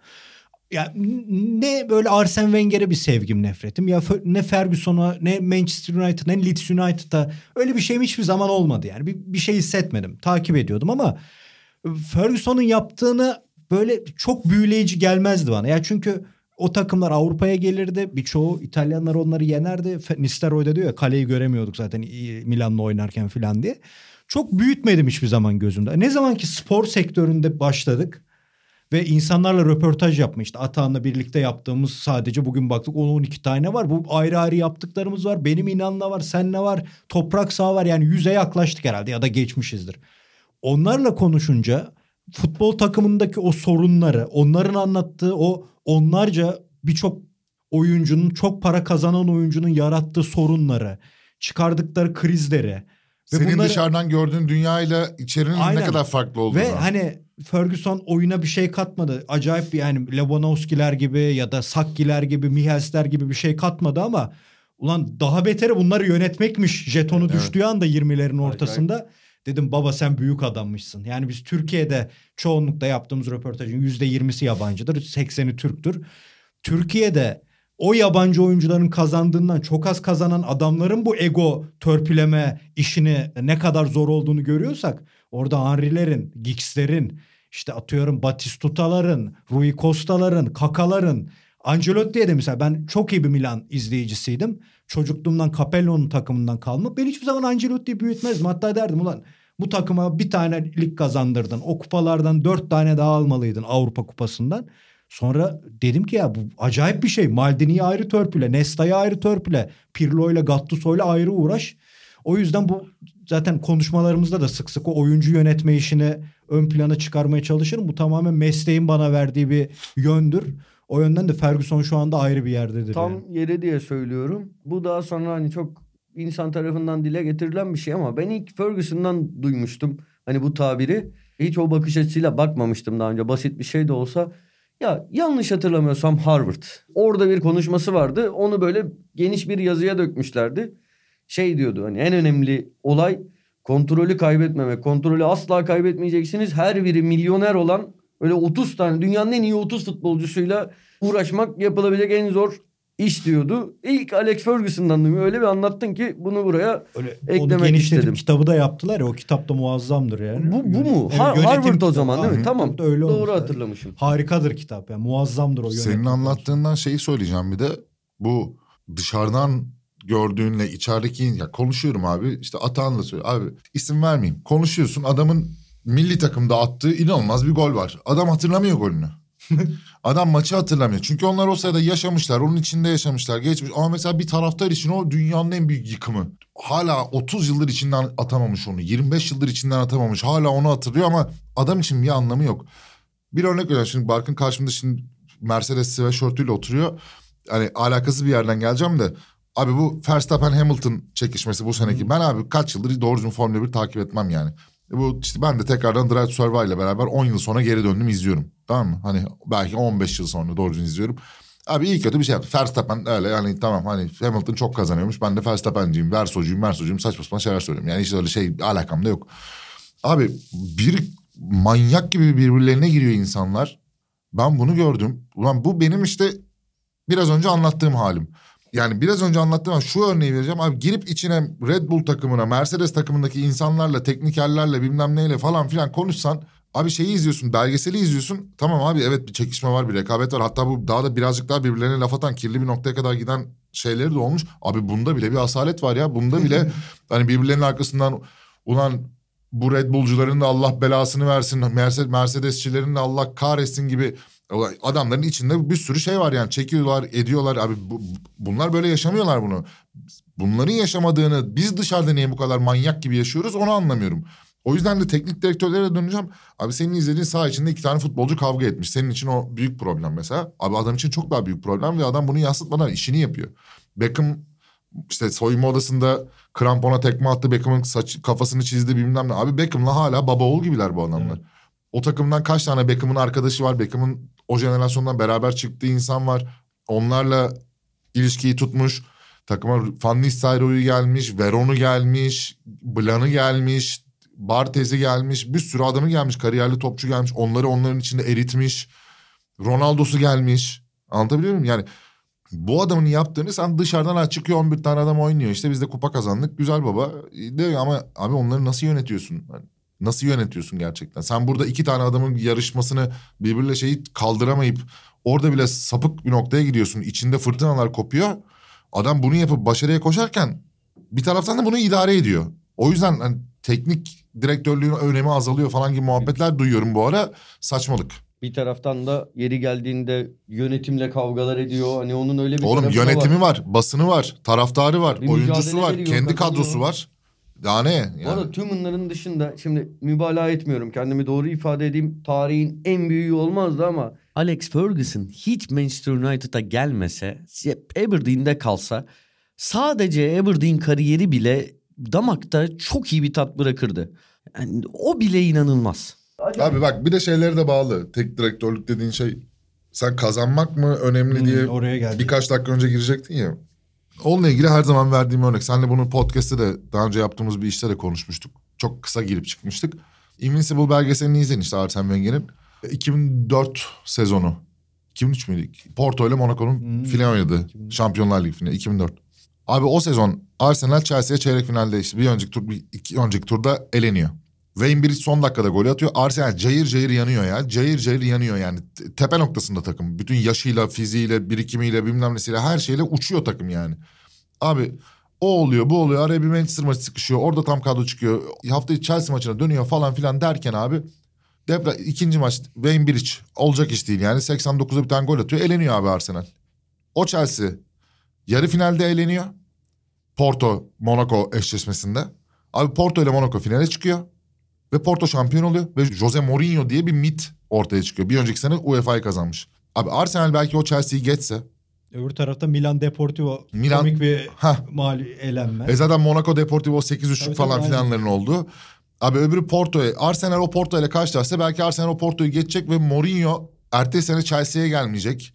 Ya ne böyle Arsene Wenger'e bir sevgim nefretim. Ya ne Ferguson'a ne Manchester United ne Leeds United'a. Öyle bir şeyim hiçbir zaman olmadı yani. Bir, bir şey hissetmedim. Takip ediyordum ama Ferguson'un yaptığını böyle çok büyüleyici gelmezdi bana. Ya çünkü o takımlar Avrupa'ya gelirdi. Birçoğu İtalyanlar onları yenerdi. Nistelrooy'da diyor ya kaleyi göremiyorduk zaten Milan'la oynarken falan diye. Çok büyütmedim hiçbir zaman gözümde. Ne zaman ki spor sektöründe başladık ve insanlarla röportaj yapma işte Atahan'la birlikte yaptığımız sadece bugün baktık 10-12 tane var. Bu ayrı ayrı yaptıklarımız var. Benim inanla var, senle var, toprak sağ var. Yani yüze yaklaştık herhalde ya da geçmişizdir. Onlarla konuşunca futbol takımındaki o sorunları, onların anlattığı o onlarca birçok oyuncunun, çok para kazanan oyuncunun yarattığı sorunları, çıkardıkları krizleri ve Senin bunları- dışarıdan gördüğün dünyayla içerinin Aynen. ne kadar farklı olduğunu. ve hani Ferguson oyuna bir şey katmadı. Acayip bir yani Lewandowski'ler gibi ya da Sakki'ler gibi, Mihelsler gibi bir şey katmadı ama ulan daha beteri bunları yönetmekmiş jetonu Evet. düştüğü anda 20'lerin ortasında. Dedim baba sen büyük adammışsın. Yani biz Türkiye'de çoğunlukla yaptığımız röportajın %20'si yabancıdır. 80'i Türktür. Türkiye'de o yabancı oyuncuların kazandığından çok az kazanan adamların bu ego törpüleme işini ne kadar zor olduğunu görüyorsak orada Henry'lerin, Giggs'lerin, işte atıyorum Batistuta'ların, Rui Costa'ların, Kaka'ların, Ancelotti'ye de mesela ben çok iyi bir Milan izleyicisiydim. Çocukluğumdan Capello'nun takımından kalma. Ben hiçbir zaman Ancelotti'yi büyütmezdim. Hatta derdim ulan bu takıma bir tane lig kazandırdın. O kupalardan dört tane daha almalıydın Avrupa kupasından. Sonra dedim ki ya bu acayip bir şey. Maldini'yi ayrı törpüle, Nesta'yı ayrı törpüle, Pirlo ile Gattuso ile ayrı uğraş. O yüzden bu zaten konuşmalarımızda da sık sık o oyuncu yönetme işini ön plana çıkarmaya çalışırım. Bu tamamen mesleğin bana verdiği bir yöndür. O yönden de Ferguson şu anda ayrı bir yerdedir. Tam yani. yeri diye söylüyorum. Bu daha sonra hani çok insan tarafından dile getirilen bir şey ama ben ilk Ferguson'dan duymuştum. Hani bu tabiri. Hiç o bakış açısıyla bakmamıştım daha önce. Basit bir şey de olsa. Ya yanlış hatırlamıyorsam Harvard. Orada bir konuşması vardı. Onu böyle geniş bir yazıya dökmüşlerdi. Şey diyordu hani en önemli olay kontrolü kaybetmemek. Kontrolü asla kaybetmeyeceksiniz. Her biri milyoner olan öyle 30 tane dünyanın en iyi 30 futbolcusuyla uğraşmak yapılabilecek en zor iş diyordu. İlk Alex Ferguson'dan duymuyor. Öyle bir anlattın ki bunu buraya Öyle eklemek onu genişletip istedim. kitabı da yaptılar ya o kitap da muazzamdır yani. Bu, bu mu? Evet, Ha- yönetim Harvard o zaman değil mi? Aynen. Tamam. Öyle Doğru olmuş. hatırlamışım. Harikadır kitap yani muazzamdır o yönetim. Senin anlattığından şeyi söyleyeceğim bir de. Bu dışarıdan gördüğünle içerideki ya konuşuyorum abi işte Atahan'la söylüyor. Abi isim vermeyeyim. Konuşuyorsun adamın milli takımda attığı inanılmaz bir gol var. Adam hatırlamıyor golünü. Adam maçı hatırlamıyor. Çünkü onlar o sırada yaşamışlar. Onun içinde yaşamışlar. Geçmiş. Ama mesela bir taraftar için o dünyanın en büyük yıkımı. Hala 30 yıldır içinden atamamış onu. 25 yıldır içinden atamamış. Hala onu hatırlıyor ama adam için bir anlamı yok. Bir örnek veriyorum. Şimdi Barkın karşımda şimdi Mercedes sweatshirtüyle oturuyor. Hani alakasız bir yerden geleceğim de. Abi bu Verstappen Hamilton çekişmesi bu seneki. Ben abi kaç yıldır doğru düzgün Formula 1 takip etmem yani. Bu işte ben de tekrardan Drive to Survive ile beraber 10 yıl sonra geri döndüm izliyorum. Tamam mı? Hani belki 15 yıl sonra doğru düzgün izliyorum. Abi iyi kötü bir şey yaptı. Verstappen öyle yani tamam hani Hamilton çok kazanıyormuş. Ben de Verstappen'ciyim, Versocuyum, Versocuyum saçma sapan şeyler söylüyorum. Yani hiç öyle şey alakam da yok. Abi bir manyak gibi birbirlerine giriyor insanlar. Ben bunu gördüm. Ulan bu benim işte biraz önce anlattığım halim. Yani biraz önce anlattığım şu örneği vereceğim. Abi girip içine Red Bull takımına, Mercedes takımındaki insanlarla, teknikerlerle bilmem neyle falan filan konuşsan... Abi şeyi izliyorsun, belgeseli izliyorsun. Tamam abi evet bir çekişme var, bir rekabet var. Hatta bu daha da birazcık daha birbirlerine laf atan, kirli bir noktaya kadar giden şeyleri de olmuş. Abi bunda bile bir asalet var ya. Bunda bile hani birbirlerinin arkasından ulan bu Red Bull'cuların da Allah belasını versin. Mercedes, Mercedesçilerin de Allah kahretsin gibi adamların içinde bir sürü şey var yani çekiyorlar ediyorlar abi bu, bunlar böyle yaşamıyorlar bunu. Bunların yaşamadığını biz dışarıda niye bu kadar manyak gibi yaşıyoruz onu anlamıyorum. O yüzden de teknik direktörlere döneceğim. Abi senin izlediğin saha içinde iki tane futbolcu kavga etmiş. Senin için o büyük problem mesela. Abi adam için çok daha büyük problem ve adam bunu yansıtmadan işini yapıyor. Beckham işte soyunma odasında krampona tekme attı. Beckham'ın saç, kafasını çizdi bilmem ne. Abi Beckham'la hala baba oğul gibiler bu adamlar. Evet. O takımdan kaç tane Beckham'ın arkadaşı var. Beckham'ın o jenerasyondan beraber çıktığı insan var. Onlarla ilişkiyi tutmuş. Takıma Van Nistelrooy gelmiş, Veron'u gelmiş, Blan'ı gelmiş, Bartez'i gelmiş. Bir sürü adamı gelmiş, kariyerli topçu gelmiş. Onları onların içinde eritmiş. Ronaldo'su gelmiş. Anlatabiliyor muyum? Yani bu adamın yaptığını sen dışarıdan ha çıkıyor 11 tane adam oynuyor. İşte biz de kupa kazandık. Güzel baba. De ama abi onları nasıl yönetiyorsun? Hani nasıl yönetiyorsun gerçekten? Sen burada iki tane adamın yarışmasını birbiriyle şeyi kaldıramayıp orada bile sapık bir noktaya gidiyorsun. İçinde fırtınalar kopuyor. Adam bunu yapıp başarıya koşarken bir taraftan da bunu idare ediyor. O yüzden hani teknik direktörlüğün önemi azalıyor falan gibi muhabbetler duyuyorum bu ara. Saçmalık. Bir taraftan da yeri geldiğinde yönetimle kavgalar ediyor. Hani onun öyle bir Oğlum yönetimi var. var. basını var, taraftarı var, Bir oyuncusu var, kendi kadrosu var. Daha ne? Bu Yani. arada tüm bunların dışında şimdi mübalağa etmiyorum. Kendimi doğru ifade edeyim. Tarihin en büyüğü olmazdı ama Alex Ferguson hiç Manchester United'a gelmese, Aberdeen'de kalsa sadece Aberdeen kariyeri bile damakta çok iyi bir tat bırakırdı. Yani o bile inanılmaz. Abi bak bir de şeyleri de bağlı. Tek direktörlük dediğin şey sen kazanmak mı önemli Hmm, diye oraya birkaç dakika önce girecektin ya. Onunla ilgili her zaman verdiğim örnek. Senle bunu podcast'te de daha önce yaptığımız bir işte de konuşmuştuk. çok kısa girip çıkmıştık. Invincible belgeselini izleyin işte Arsene Wenger'in. 2004 sezonu. 2003 müydü? Porto ile Monaco'nun Hmm. final oynadı. Şampiyonlar Ligi finali 2004. Abi o sezon Arsenal Chelsea'ye çeyrek finalde işte bir önceki tur bir iki önceki turda eleniyor. Wayne Bridge son dakikada gol atıyor. Arsenal cayır cayır yanıyor ya. Cayır cayır yanıyor yani. Te- Tepe noktasında takım. Bütün yaşıyla, fiziğiyle, birikimiyle, bilmem nesiyle her şeyle uçuyor takım yani. Abi o oluyor bu oluyor. Araya bir Manchester maçı sıkışıyor. Orada tam kadro çıkıyor. Hafta içi Chelsea maçına dönüyor falan filan derken abi. Depla ikinci maç Wayne Bridge olacak iş değil yani. 89'da bir tane gol atıyor. Eleniyor abi Arsenal. O Chelsea yarı finalde eleniyor. Porto Monaco eşleşmesinde. Abi Porto ile Monaco finale çıkıyor. Ve Porto şampiyon oluyor. Ve Jose Mourinho diye bir mit ortaya çıkıyor. Bir önceki sene UEFA'yı kazanmış. Abi Arsenal belki o Chelsea'yi geçse. Öbür tarafta Milan Deportivo Milan- komik bir Hah. mali elenme. E zaten Monaco Deportivo 8.5 Tabii, falan tabii, filanların olduğu. Abi öbürü Porto'ya. Arsenal o Porto ile karşılaşsa belki Arsenal o Porto'yu geçecek ve Mourinho ertesi sene Chelsea'ye gelmeyecek.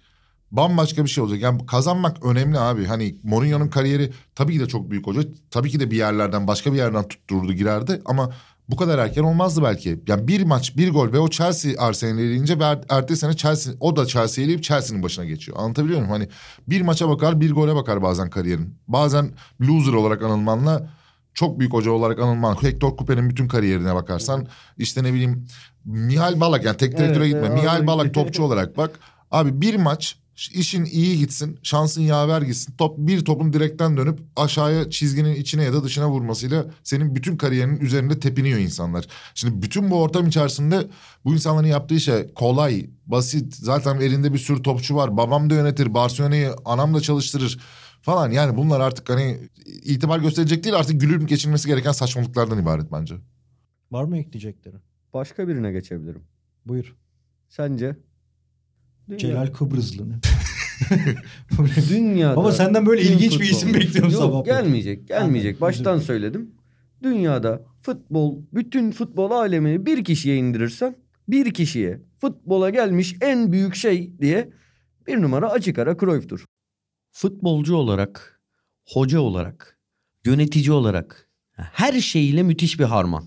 Bambaşka bir şey olacak. Yani kazanmak önemli abi. Hani Mourinho'nun kariyeri tabii ki de çok büyük hoca. Tabii ki de bir yerlerden başka bir yerden tuttururdu girerdi ama bu kadar erken olmazdı belki. Yani bir maç bir gol ve o Chelsea Arsenal'i eleyince ve er- ertesi sene Chelsea o da Chelsea'yi eleyip Chelsea'nin başına geçiyor. Anlatabiliyor muyum? Hani bir maça bakar bir gole bakar bazen kariyerin. Bazen loser olarak anılmanla çok büyük hoca olarak anılman. Hector Cooper'in bütün kariyerine bakarsan işte ne bileyim Mihal Balak yani tek direktöre Evet, gitme. evet, Mihal Balak topçu olarak bak. Abi bir maç işin iyi gitsin, şansın yaver gitsin. Top bir topun direkten dönüp aşağıya çizginin içine ya da dışına vurmasıyla senin bütün kariyerinin üzerinde tepiniyor insanlar. Şimdi bütün bu ortam içerisinde bu insanların yaptığı şey kolay, basit. Zaten elinde bir sürü topçu var. Babam da yönetir, Barcelona'yı anam da çalıştırır falan. Yani bunlar artık hani itibar gösterecek değil artık gülüp geçilmesi gereken saçmalıklardan ibaret bence. Var mı ekleyecekleri? Başka birine geçebilirim. Buyur. Sence? Dünya- Celal Kıbrıslı. Dünyada. Baba senden böyle ilginç bir isim futbol- bekliyorum Yok, sabah. gelmeyecek. Gelmeyecek. Anladım, Baştan söyledim. Dünyada futbol, bütün futbol alemini bir kişiye indirirsen bir kişiye futbola gelmiş en büyük şey diye bir numara açık ara Cruyff'tur. Futbolcu olarak, hoca olarak, yönetici olarak her şeyiyle müthiş bir harman.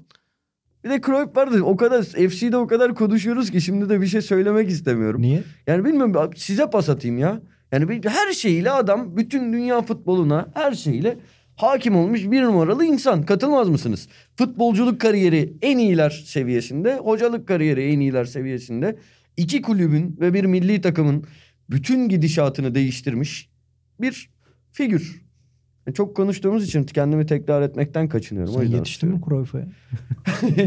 Bir de Cruyff vardı. O kadar FC'de o kadar konuşuyoruz ki şimdi de bir şey söylemek istemiyorum. Niye? Yani bilmiyorum size pas atayım ya. Yani her şeyiyle adam bütün dünya futboluna her şeyle hakim olmuş bir numaralı insan. Katılmaz mısınız? Futbolculuk kariyeri en iyiler seviyesinde, hocalık kariyeri en iyiler seviyesinde. İki kulübün ve bir milli takımın bütün gidişatını değiştirmiş bir figür. Yani Çok konuştuğumuz için kendimi tekrar etmekten kaçınıyorum. o Sen yüzden yetiştin mi Cruyff'a?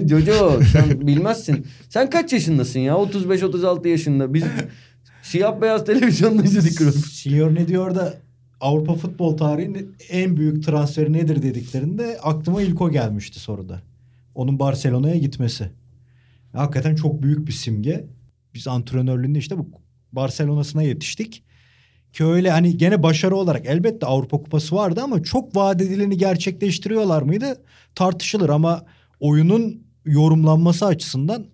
Jojo sen bilmezsin. Sen kaç yaşındasın ya? 35-36 yaşında. Biz siyah beyaz televizyonda izledik Cruyff. Senior ne diyor da Avrupa futbol tarihinin en büyük transferi nedir dediklerinde aklıma ilk o gelmişti soruda. Onun Barcelona'ya gitmesi. Hakikaten çok büyük bir simge. Biz antrenörlüğünde işte bu Barcelona'sına yetiştik. Ki öyle hani gene başarı olarak elbette Avrupa Kupası vardı ama çok vaat edileni gerçekleştiriyorlar mıydı? Tartışılır ama oyunun yorumlanması açısından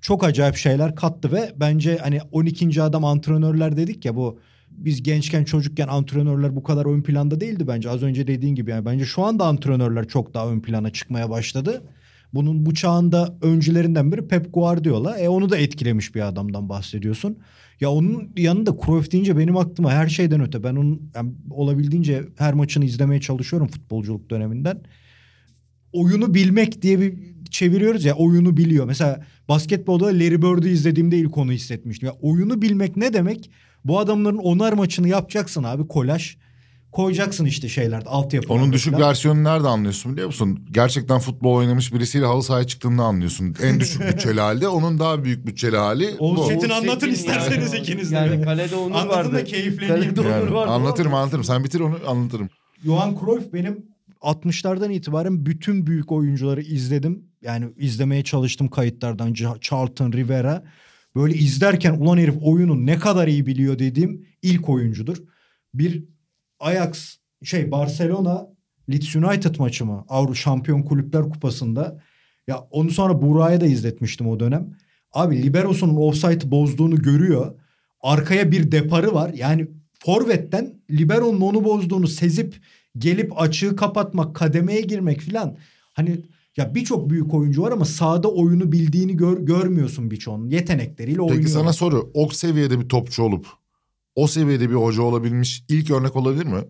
çok acayip şeyler kattı ve bence hani 12. adam antrenörler dedik ya bu biz gençken çocukken antrenörler bu kadar ön planda değildi bence. Az önce dediğin gibi yani bence şu anda antrenörler çok daha ön plana çıkmaya başladı. Bunun bu çağında öncülerinden biri Pep Guardiola. E onu da etkilemiş bir adamdan bahsediyorsun. Ya onun yanında Cruyff deyince benim aklıma her şeyden öte. Ben onun yani olabildiğince her maçını izlemeye çalışıyorum futbolculuk döneminden. Oyunu bilmek diye bir çeviriyoruz ya oyunu biliyor. Mesela basketbolda Larry Bird'ü izlediğimde ilk onu hissetmiştim. Ya oyunu bilmek ne demek? Bu adamların onar maçını yapacaksın abi kolaj. Koyacaksın işte şeylerde altyapı. Onun düşük versiyonunu nerede anlıyorsun biliyor musun? Gerçekten futbol oynamış birisiyle halı sahaya çıktığında anlıyorsun. En düşük bütçeli halde onun daha büyük bütçeli hali Oğuz bu. Çetin anlatın Çetin isterseniz yani. ikiniz de. Yani kalede Onur Anlatın vardı. da keyifleneyim. Kalede Yani vardı. anlatırım ama- anlatırım. Sen bitir onu anlatırım. Johan Cruyff benim 60'lardan itibaren bütün büyük oyuncuları izledim. Yani izlemeye çalıştım kayıtlardan. Ch- Charlton, Rivera. Böyle izlerken ulan herif oyunu ne kadar iyi biliyor dediğim ilk oyuncudur. Bir Ajax şey Barcelona Leeds United maçı mı? Avrupa Şampiyon Kulüpler Kupası'nda. Ya onu sonra Burak'a da izletmiştim o dönem. Abi Libero'sunun offside'ı bozduğunu görüyor. Arkaya bir deparı var. Yani forvetten Libero'nun onu bozduğunu sezip gelip açığı kapatmak, kademeye girmek filan. Hani Ya birçok büyük oyuncu var ama sahada oyunu bildiğini gör, görmüyorsun birçoğunun. Yetenekleriyle oynuyor. Peki sana soru. O seviyede bir topçu olup o seviyede bir hoca olabilmiş ilk örnek olabilir mi?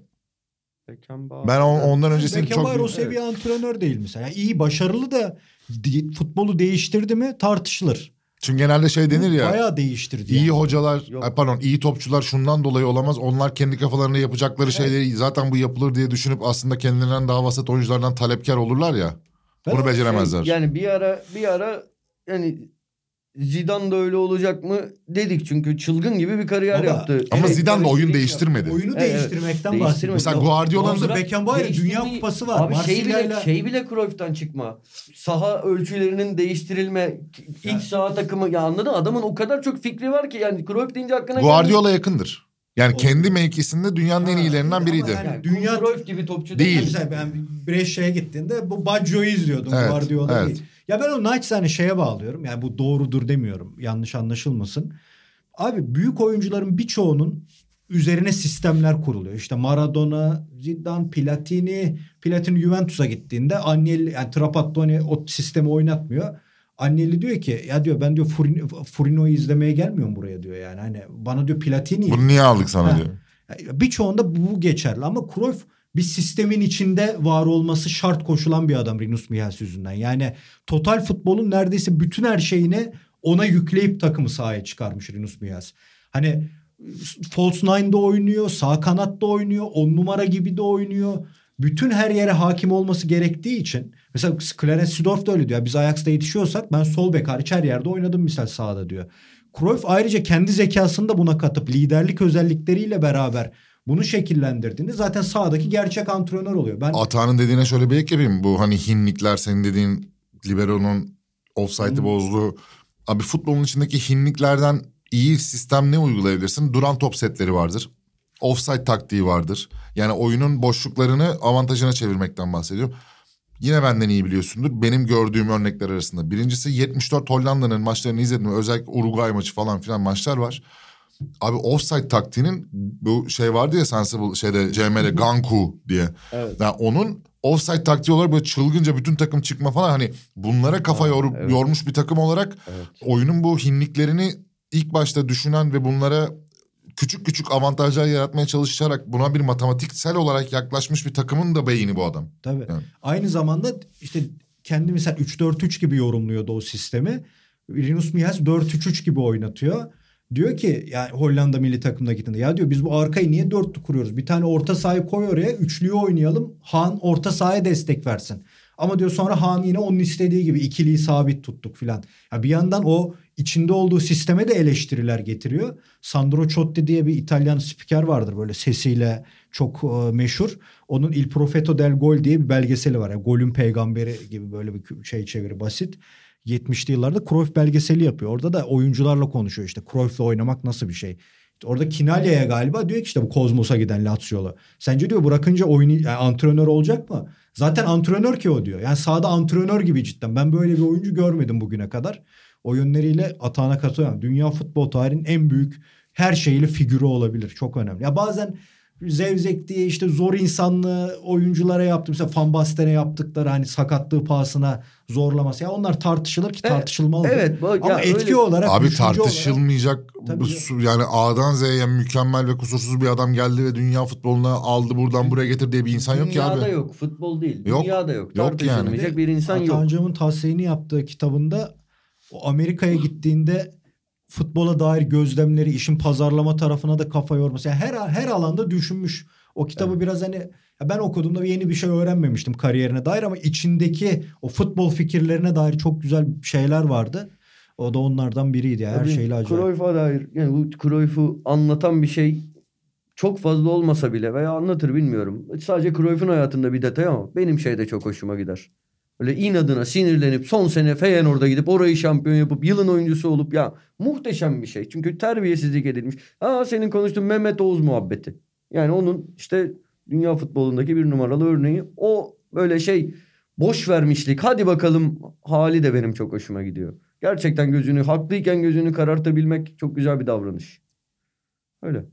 Ben on- ondan öncesini Beckenbauer çok... o seviye antrenör değil mesela. Yani iyi başarılı da futbolu değiştirdi mi tartışılır. Çünkü genelde şey denir ya. Bayağı değiştirdi. İyi yani. hocalar, Yok. pardon iyi topçular şundan dolayı olamaz. Onlar kendi kafalarında yapacakları şeyleri zaten bu yapılır diye düşünüp aslında kendilerinden daha vasat oyunculardan talepkar olurlar ya. Ben Bunu beceremezler. Yani bir ara bir ara yani Zidane da öyle olacak mı dedik çünkü çılgın gibi bir kariyer Baba, yaptı. Ama Evet, Zidane de oyun karıştırıcı değiştirmedi. Oyunu Evet, değiştirmekten bahsediyorum. Mesela Guardiola'nın da Beckenbauer'in Dünya Kupası var. Abi şey bile, şey bile Cruyff'tan çıkma. Saha ölçülerinin değiştirilme, ilk saha takımı ya anladın mı? Adamın o kadar çok fikri var ki yani Cruyff deyince aklına Guardiola yakındır. Yani O- kendi mevkisinde dünyanın en Ha, iyilerinden ama biriydi. yani- yani Dünya- Cruyff gibi topçu Değil. Mesela ben Brescia'ya gittiğinde bu Baggio'yu izliyordum. Evet, Guardiola evet. değil. Ya ben o naçizane şeye bağlıyorum. Yani bu doğrudur demiyorum. Yanlış anlaşılmasın. Abi büyük oyuncuların birçoğunun üzerine sistemler kuruluyor. İşte Maradona, Zidane, Platini. Platini Juventus'a gittiğinde Agnelli, yani Trapattoni o sistemi oynatmıyor. Agnelli diyor ki ya diyor ben diyor Furin- Furino'yu izlemeye gelmiyorum buraya diyor yani. Hani bana diyor Platini Bunu niye aldık sana Ha. diyor. Birçoğunda bu geçerli ama Cruyff bir sistemin içinde var olması şart koşulan bir adam Rinus Michels yüzünden. Yani total futbolun neredeyse bütün her şeyini ona yükleyip takımı sahaya çıkarmış Rinus Michels. Hani false nine'da oynuyor, sağ kanatta oynuyor, on numara gibi de oynuyor. Bütün her yere hakim olması gerektiği için mesela Clarence Seedorf da öyle diyor. Biz Ajax'ta yetişiyorsak ben sol bek hariç her yerde oynadım misal sahada diyor. Cruyff ayrıca kendi zekasını da buna katıp liderlik özellikleriyle beraber bunu şekillendirdiğinde zaten sahadaki gerçek antrenör oluyor. Ben Atağının dediğine şöyle bir ek yapayım. Bu hani hinlikler senin dediğin libero'nun offside'ı Hmm. bozduğu. Abi futbolun içindeki hinliklerden iyi sistem ne uygulayabilirsin? Duran top setleri vardır. Offside taktiği vardır. Yani oyunun boşluklarını avantajına çevirmekten bahsediyorum. Yine benden iyi biliyorsundur. Benim gördüğüm örnekler arasında. Birincisi 74 Hollanda'nın maçlarını izledim. Özellikle Uruguay maçı falan filan maçlar var. Abi offside taktiğinin bu şey vardı ya Sensible şeyde CM'de Ganku diye. Evet. Yani onun offside taktiği olarak böyle çılgınca bütün takım çıkma falan hani bunlara kafa yorup, evet. yormuş bir takım olarak Evet. oyunun bu hinliklerini ilk başta düşünen ve bunlara küçük küçük avantajlar yaratmaya çalışarak buna bir matematiksel olarak yaklaşmış bir takımın da beyni bu adam. Tabii. Evet. Aynı zamanda işte kendi mesela 3-4-3 gibi yorumluyordu o sistemi. Rinus Michels 4-3-3 gibi oynatıyor. Diyor ki yani Hollanda milli takımına gittiğinde ya diyor biz bu arkayı niye dörtlü kuruyoruz? Bir tane orta sahayı koy oraya üçlüyü oynayalım. Han orta sahaya destek versin. Ama diyor sonra Han yine onun istediği gibi ikiliyi sabit tuttuk filan. Ya bir yandan o içinde olduğu sisteme de eleştiriler getiriyor. Sandro Ciotti diye bir İtalyan spiker vardır böyle sesiyle çok e, meşhur. Onun Il Profeto del Gol diye bir belgeseli var. Yani golün peygamberi gibi böyle bir şey çeviri basit. 70'li yıllarda Cruyff belgeseli yapıyor. Orada da oyuncularla konuşuyor işte Cruyff'la oynamak nasıl bir şey. İşte orada Kinalya'ya galiba diyor ki işte bu Kozmos'a giden Lazio'lu. Sence diyor bırakınca oyunu yani antrenör olacak mı? Zaten antrenör ki o diyor. Yani sahada antrenör gibi cidden. Ben böyle bir oyuncu görmedim bugüne kadar. O yönleriyle atağına katılıyorum. Dünya futbol tarihinin en büyük her şeyli figürü olabilir. Çok önemli. Ya bazen zevzek diye işte zor insanlı oyunculara yaptı. Mesela Van Basten'e yaptıkları hani sakatlığı pahasına zorlaması. Ya onlar tartışılır ki Evet, tartışılmalı. evet, bu- Ama ya etki öyle- olarak Abi olarak- tartışılmayacak su- yani A'dan Z'ye mükemmel ve kusursuz bir adam geldi ve dünya futboluna aldı buradan buraya getir diye bir insan yok ki Dünyada abi. yok. Futbol değil. Yok. Dünyada yok. Yok Tartışılmayacak yani. bir insan yok. Atancam'ın tavsiyeni yaptığı kitabında o Amerika'ya gittiğinde futbola dair gözlemleri, işin pazarlama tarafına da kafa yorması. Yani her her alanda düşünmüş. O kitabı biraz hani ben okuduğumda yeni bir şey öğrenmemiştim kariyerine dair ama içindeki o futbol fikirlerine dair çok güzel şeyler vardı. O da onlardan biriydi. ya. Her Tabii şeyle acayip. Cruyff'a dair yani bu Cruyff'u anlatan bir şey çok fazla olmasa bile veya anlatır bilmiyorum. Sadece Cruyff'un hayatında bir detay ama benim şey de çok hoşuma gider. Öyle inadına sinirlenip son sene Feyenoord'a gidip orayı şampiyon yapıp yılın oyuncusu olup ya muhteşem bir şey. Çünkü terbiyesizlik edilmiş. Aa senin konuştuğun Mehmet Oğuz muhabbeti. Yani onun işte dünya futbolundaki bir numaralı örneği. O böyle şey boş vermişlik hadi bakalım hali de benim çok hoşuma gidiyor. Gerçekten gözünü haklıyken gözünü karartabilmek çok güzel bir davranış. Öyle.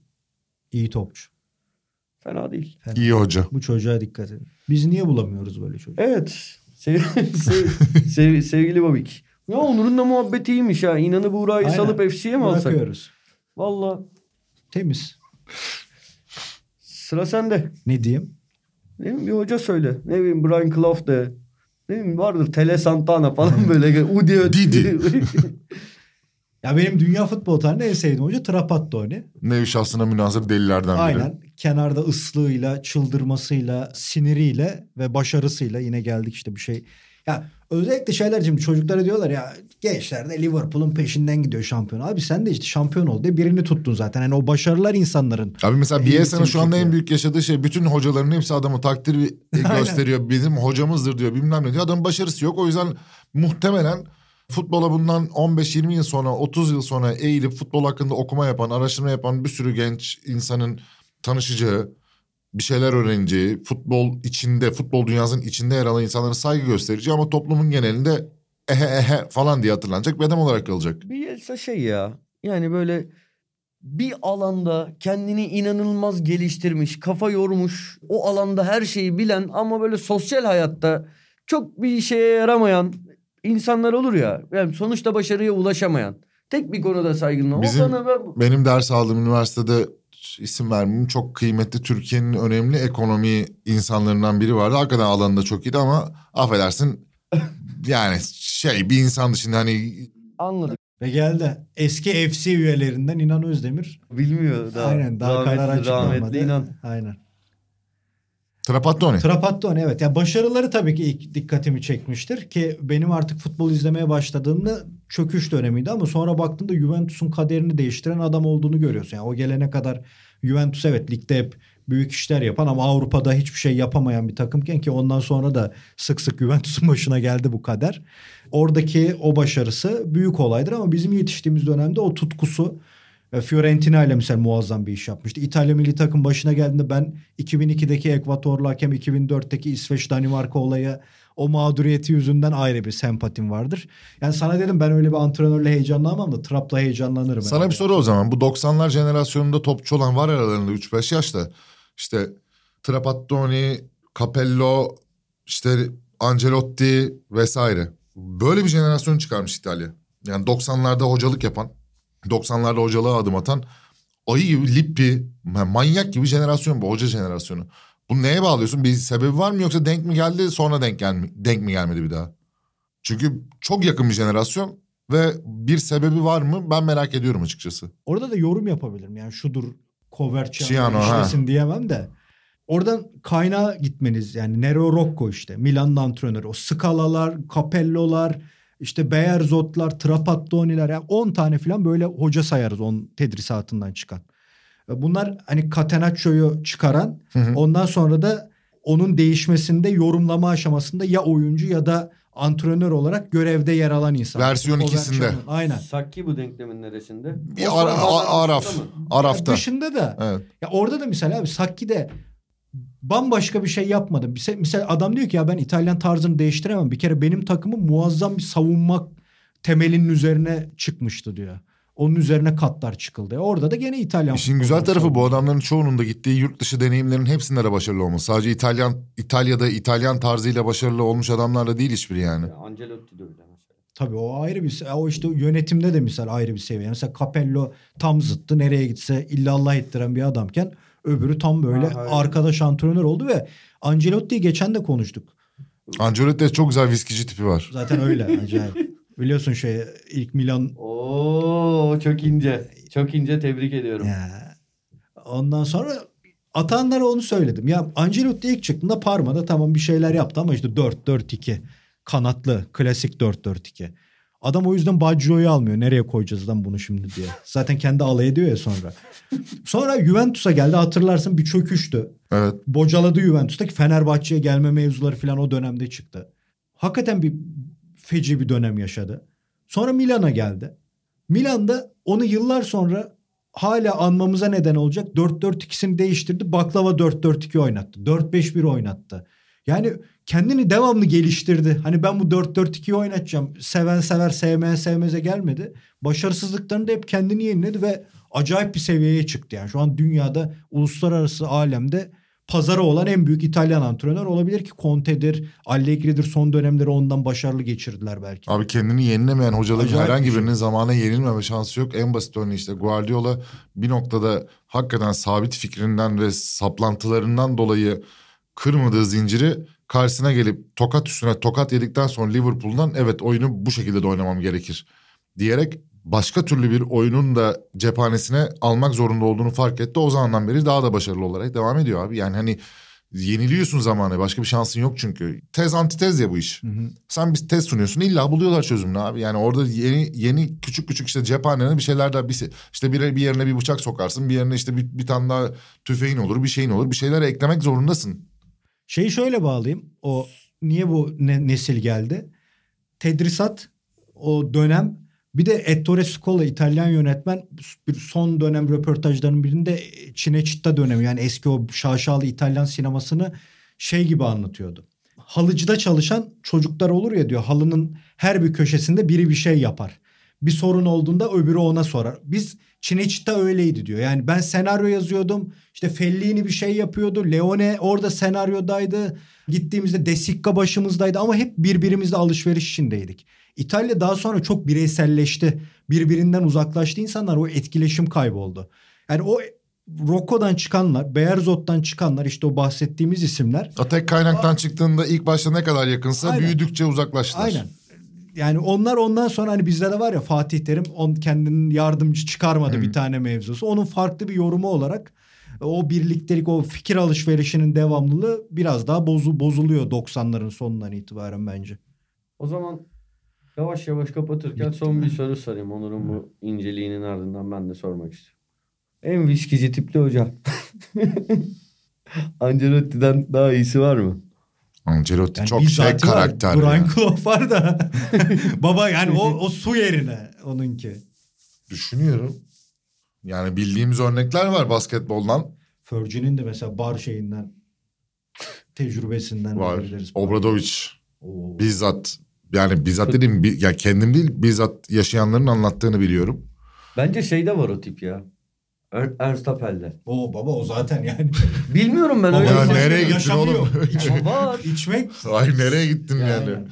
İyi topçu. Fena değil. İyi hoca. Bu çocuğa dikkat edin. Biz niye bulamıyoruz böyle çocuğu? Evet. Sev, sev, sev- sevgili Babik. Ya Onur'un da muhabbeti iyiymiş ha. İnanı Buğra'yı Aynen. salıp FC'ye mi alsak? Bırakıyoruz. Valla Temiz. sıra sende. Ne diyeyim? Ne bileyim bir hoca söyle. Ne bileyim Brian Clough de. Ne bileyim vardır Tele Santana falan böyle. Udi Didi. Ya benim dünya futbol tarihinde en sevdiğim hoca Trapattoni. Nevi şahsına münasır delilerden biri. Aynen. Kenarda ıslığıyla, çıldırmasıyla, siniriyle ve başarısıyla yine geldik işte bir şey. Ya özellikle şeyler şimdi çocuklara diyorlar ya gençler de Liverpool'un peşinden gidiyor şampiyon. Abi sen de işte şampiyon ol diye birini tuttun zaten. Yani o başarılar insanların. Abi mesela Bielsa'nın şu anda en büyük yaşadığı şey bütün hocaların hepsi adamı takdir gösteriyor. Bizim hocamızdır diyor bilmem ne diyor. Adamın başarısı yok. O yüzden muhtemelen futbola bundan 15-20 yıl sonra 30 yıl sonra eğilip futbol hakkında okuma yapan, araştırma yapan bir sürü genç insanın tanışacağı, bir şeyler öğreneceği, futbol içinde, futbol dünyasının içinde yer alan insanların saygı göstereceği ama toplumun genelinde ehe ehe falan diye hatırlanacak bir adam olarak kalacak. Bielsa şey ya. Yani böyle bir alanda kendini inanılmaz geliştirmiş, kafa yormuş, o alanda her şeyi bilen ama böyle sosyal hayatta çok bir şeye yaramayan insanlar olur ya. Yani sonuçta başarıya ulaşamayan. Tek bir konuda saygın. O Bizim- bana ben- Benim ders aldığım üniversitede isim vermeyeyim çok kıymetli Türkiye'nin önemli ekonomi insanlarından biri vardı. Hakikaten alanında çok iyiydi ama affedersin yani şey bir insan dışında hani anladık. Ve geldi. Eski FC üyelerinden İnan Özdemir. Bilmiyor daha. Aynen daha karar rahmetli, açıklanmadı. rahmetli inan. Aynen. Trapattoni. Trapattoni evet. Ya başarıları tabii ki ilk dikkatimi çekmiştir ki benim artık futbol izlemeye başladığımda çöküş dönemiydi ama sonra baktığımda Juventus'un kaderini değiştiren adam olduğunu görüyorsun. Yani o gelene kadar Juventus evet ligde hep büyük işler yapan ama Avrupa'da hiçbir şey yapamayan bir takımken ki ondan sonra da sık sık Juventus'un başına geldi bu kader. Oradaki o başarısı büyük olaydır ama bizim yetiştiğimiz dönemde o tutkusu Fiorentina ile mesela muazzam bir iş yapmıştı. İtalya milli takım başına geldiğinde ben 2002'deki Ekvatorlu hakem 2004'teki İsveç Danimarka olayı o mağduriyeti yüzünden ayrı bir sempatim vardır. Yani sana dedim ben öyle bir antrenörle heyecanlanmam da Trap'la heyecanlanırım. Sana herhalde. bir soru o zaman. Bu 90'lar jenerasyonunda topçu olan var aralarında 3-5 yaşta. İşte Trapattoni, Capello, işte Ancelotti vesaire. Böyle bir jenerasyon çıkarmış İtalya. Yani 90'larda hocalık yapan, 90'larda hocalığa adım atan ayı gibi Lippi, yani manyak gibi jenerasyon bu hoca jenerasyonu. Bu neye bağlıyorsun? Bir sebebi var mı yoksa denk mi geldi sonra denk, gel denk mi gelmedi bir daha? Çünkü çok yakın bir jenerasyon ve bir sebebi var mı ben merak ediyorum açıkçası. Orada da yorum yapabilirim. Yani şudur Coverciano işlesin diyemem de. Oradan kaynağa gitmeniz yani Nero Rocco işte Milan'ın antrenörü. O Scala'lar, Capello'lar, işte Beyerzot'lar, Trapattoni'ler yani 10 tane falan böyle hoca sayarız onun tedrisatından çıkan. E, Bunlar hani Catenaccio'yu çıkaran Hı hı. ondan sonra da onun değişmesinde yorumlama aşamasında ya oyuncu ya da antrenör olarak görevde yer alan insan. Versiyon Coverciano, ikisinde. Aynen. Sakki bu denklemin neresinde? Bir O ara, sonradan a- araf, arafta. Dışında da Evet. ya orada da mesela abi Sakki'de bambaşka bir şey yapmadı. Mesela, adam diyor ki ya ben İtalyan tarzını değiştiremem. Bir kere benim takımım muazzam bir savunma temelinin üzerine çıkmıştı diyor. Onun üzerine katlar çıkıldı. Orada da gene İtalyan. İşin güzel tarafı bu savunma. adamların çoğunun da gittiği yurt dışı deneyimlerin hepsinde de başarılı olması. Sadece İtalyan İtalya'da İtalyan tarzıyla başarılı olmuş adamlarla değil hiçbiri yani. Ya Ancelotti de öyle mesela. Tabii o ayrı bir o işte yönetimde de misal ayrı bir seviye. Mesela Capello tam zıttı. Nereye gitse illallah ettiren bir adamken öbürü tam böyle Ha, hayır. arkadaş antrenör oldu ve Ancelotti'yi geçen de konuştuk. Ancelotti'de çok güzel viskici tipi var. Zaten öyle acayip. Biliyorsun şey ilk Milan Oo çok ince. Çok ince tebrik ediyorum. ya. Ondan sonra atanlara onu söyledim. Ya Ancelotti ilk çıktığında Parma'da tamam bir şeyler yaptı ama işte 4-4-2 kanatlı klasik 4-4-2. Adam o yüzden Baggio'yu almıyor. Nereye koyacağız lan bunu şimdi diye. Zaten kendi alay ediyor ya sonra. Sonra Juventus'a geldi hatırlarsın bir çöküştü. Evet. Bocaladı Juventus'taki Fenerbahçe'ye gelme mevzuları falan o dönemde çıktı. Hakikaten bir feci bir dönem yaşadı. Sonra Milan'a geldi. Milan'da onu yıllar sonra hala anmamıza neden olacak 4-4-2'sini değiştirdi. Baklava 4-4-2 oynattı. 4-5-1 oynattı. Yani kendini devamlı geliştirdi. Hani ben bu 4-4-2'yi oynatacağım. Seven sever sevmeyen sevmeze gelmedi. Başarısızlıklarında hep kendini yeniledi ve acayip bir seviyeye çıktı. Yani şu an dünyada uluslararası alemde pazarı olan en büyük İtalyan antrenör olabilir ki Conte'dir, Allegri'dir son dönemleri ondan başarılı geçirdiler belki. Abi kendini yenilemeyen hocaların herhangi şey. birinin zamana yenilmeme şansı yok. En basit örneği işte Guardiola bir noktada hakikaten sabit fikrinden ve saplantılarından dolayı kırmadığı zinciri karşısına gelip tokat üstüne tokat yedikten sonra Liverpool'dan evet oyunu bu şekilde de oynamam gerekir diyerek başka türlü bir oyunun da cephanesine almak zorunda olduğunu fark etti. O zamandan beri daha da başarılı olarak devam ediyor abi. Yani hani yeniliyorsun zamanı başka bir şansın yok çünkü. Tez antitez ya bu iş. Hı hı. Sen bir test sunuyorsun illa buluyorlar çözümünü abi. Yani orada yeni yeni küçük küçük işte cephanene bir şeyler daha bir işte bir, bir yerine bir bıçak sokarsın bir yerine işte bir, bir tane daha tüfeğin olur bir şeyin olur bir şeyler eklemek zorundasın. Şeyi şöyle bağlayayım. O niye bu ne- nesil geldi? Tedrisat o dönem bir de Ettore Scola İtalyan yönetmen bir son dönem röportajlarının birinde Cinecittà dönemi yani eski o şaşalı İtalyan sinemasını şey gibi anlatıyordu. Halıcıda çalışan çocuklar olur ya diyor halının her bir köşesinde biri bir şey yapar. Bir sorun olduğunda öbürü ona sorar. Biz Cinecittà öyleydi diyor. Yani ben senaryo yazıyordum. İşte Fellini bir şey yapıyordu. Leone orada senaryodaydı. Gittiğimizde De Sica başımızdaydı ama hep birbirimizle alışveriş içindeydik. İtalya daha sonra çok bireyselleşti. Birbirinden uzaklaştı insanlar. O etkileşim kayboldu. Yani o Rocco'dan çıkanlar, Beyerzot'tan çıkanlar işte o bahsettiğimiz isimler. Tek kaynaktan çıktığında ilk başta ne kadar yakınsa Aynen. büyüdükçe uzaklaştılar. Aynen. Yani onlar ondan sonra hani bizde de var ya Fatih Terim on kendinin yardımcı çıkarmadı Hı. bir tane mevzusu. Onun farklı bir yorumu olarak o birliktelik, o fikir alışverişinin devamlılığı biraz daha bozu, bozuluyor 90'ların sonundan itibaren bence. O zaman yavaş yavaş kapatırken son bir soru sorayım. Onur'un bu inceliğinin ardından ben de sormak istiyorum. En viskici tipli hoca. Ancelotti'den daha iyisi var mı? Ancelotti Yani çok şey saati var, karakter. Brian. Clough var da. Baba yani o, o su yerine onunki. Düşünüyorum. Yani bildiğimiz örnekler var basketboldan. Fergie'nin de mesela bar şeyinden tecrübesinden Var. verebiliriz. Obradovic Oo. bizzat yani bizzat dediğim ya kendim değil bizzat yaşayanların anlattığını biliyorum. Bence şeyde var o tip ya. Er- Ernst Appel'de. Oo baba o zaten yani. Bilmiyorum ben Baba öyle. ya bir şey- nereye gittin yaşamıyor. oğlum? Ama var. İçmek. Ay nereye gittin yani? Yani.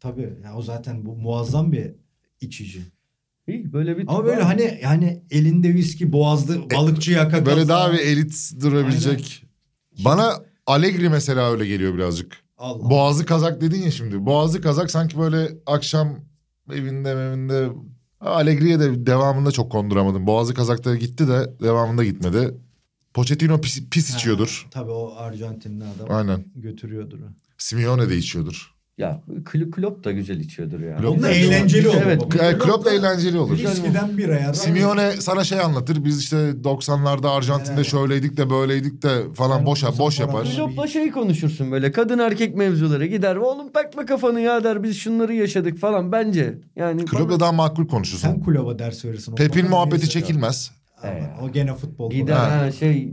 Tabii ya o zaten bu muazzam bir içici. İyi, böyle bir Ama böyle var. hani yani elinde viski boğazlı balıkçı yaka Böyle daha bir elit durabilecek. Bana Allegri mesela öyle geliyor birazcık. Allah. Boğazı kazak dedin ya şimdi. Boğazı kazak sanki böyle akşam evinde evinde Allegri'ye de devamında çok konduramadım. Boğazı kazakta gitti de devamında gitmedi. Pochettino pis, pis Ha, içiyordur. Tabii o Arjantinli adam Aynen. götürüyordur. Simeone de içiyordur. Ya Kl- Klopp da güzel içiyordur ya. Klopp da eğlenceli olur Evet. E, Klopp da eğlenceli olur. Viskiden bir ayar. Simeone sana şey anlatır. Biz işte 90'larda Arjantin'de Evet. şöyleydik de böyleydik de falan Yani boş boş yapar. Klopp'la şey konuşursun böyle kadın erkek mevzuları gider. Oğlum takma kafanı ya der biz şunları yaşadık falan bence. Yani Klopp'la bana- daha makul konuşursun. Sen kulübe ders verirsin. Pep'in muhabbeti çekilmez. Ama Evet. O gene futbol. gider ha, şey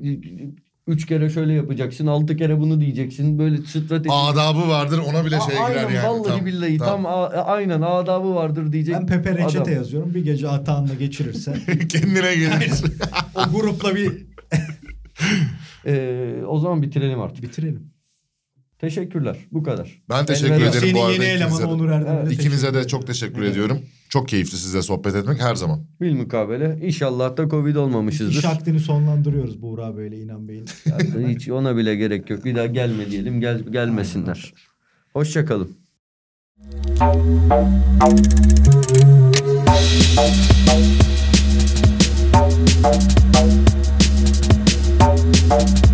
üç kere şöyle yapacaksın altı kere bunu diyeceksin böyle strateji. Adabı vardır ona bile A- şey aynen girer yani. vallahi Tam- billahi tam. tam, a- aynen adabı vardır diyecek. Ben Pepe reçete adam. yazıyorum. Bir gece atağında geçirirse Kendine gelir. o grupla bir Ee, o zaman bitirelim artık. bitirelim. Teşekkürler. Bu kadar. Ben teşekkür Elveda. ederim Senin bu arada. Senin yeni elemanı Onur Erdem'e evet. İkinize de çok teşekkür evet. ediyorum. Çok keyifli sizle sohbet etmek her zaman. Bilmukabele. İnşallah da Covid olmamışızdır. İş akdini sonlandırıyoruz Buğra böyle İnan Bey'in. Yani hiç ona bile gerek yok. Bir daha gelme diyelim. Gel, gelmesinler. Hoşçakalın. Thank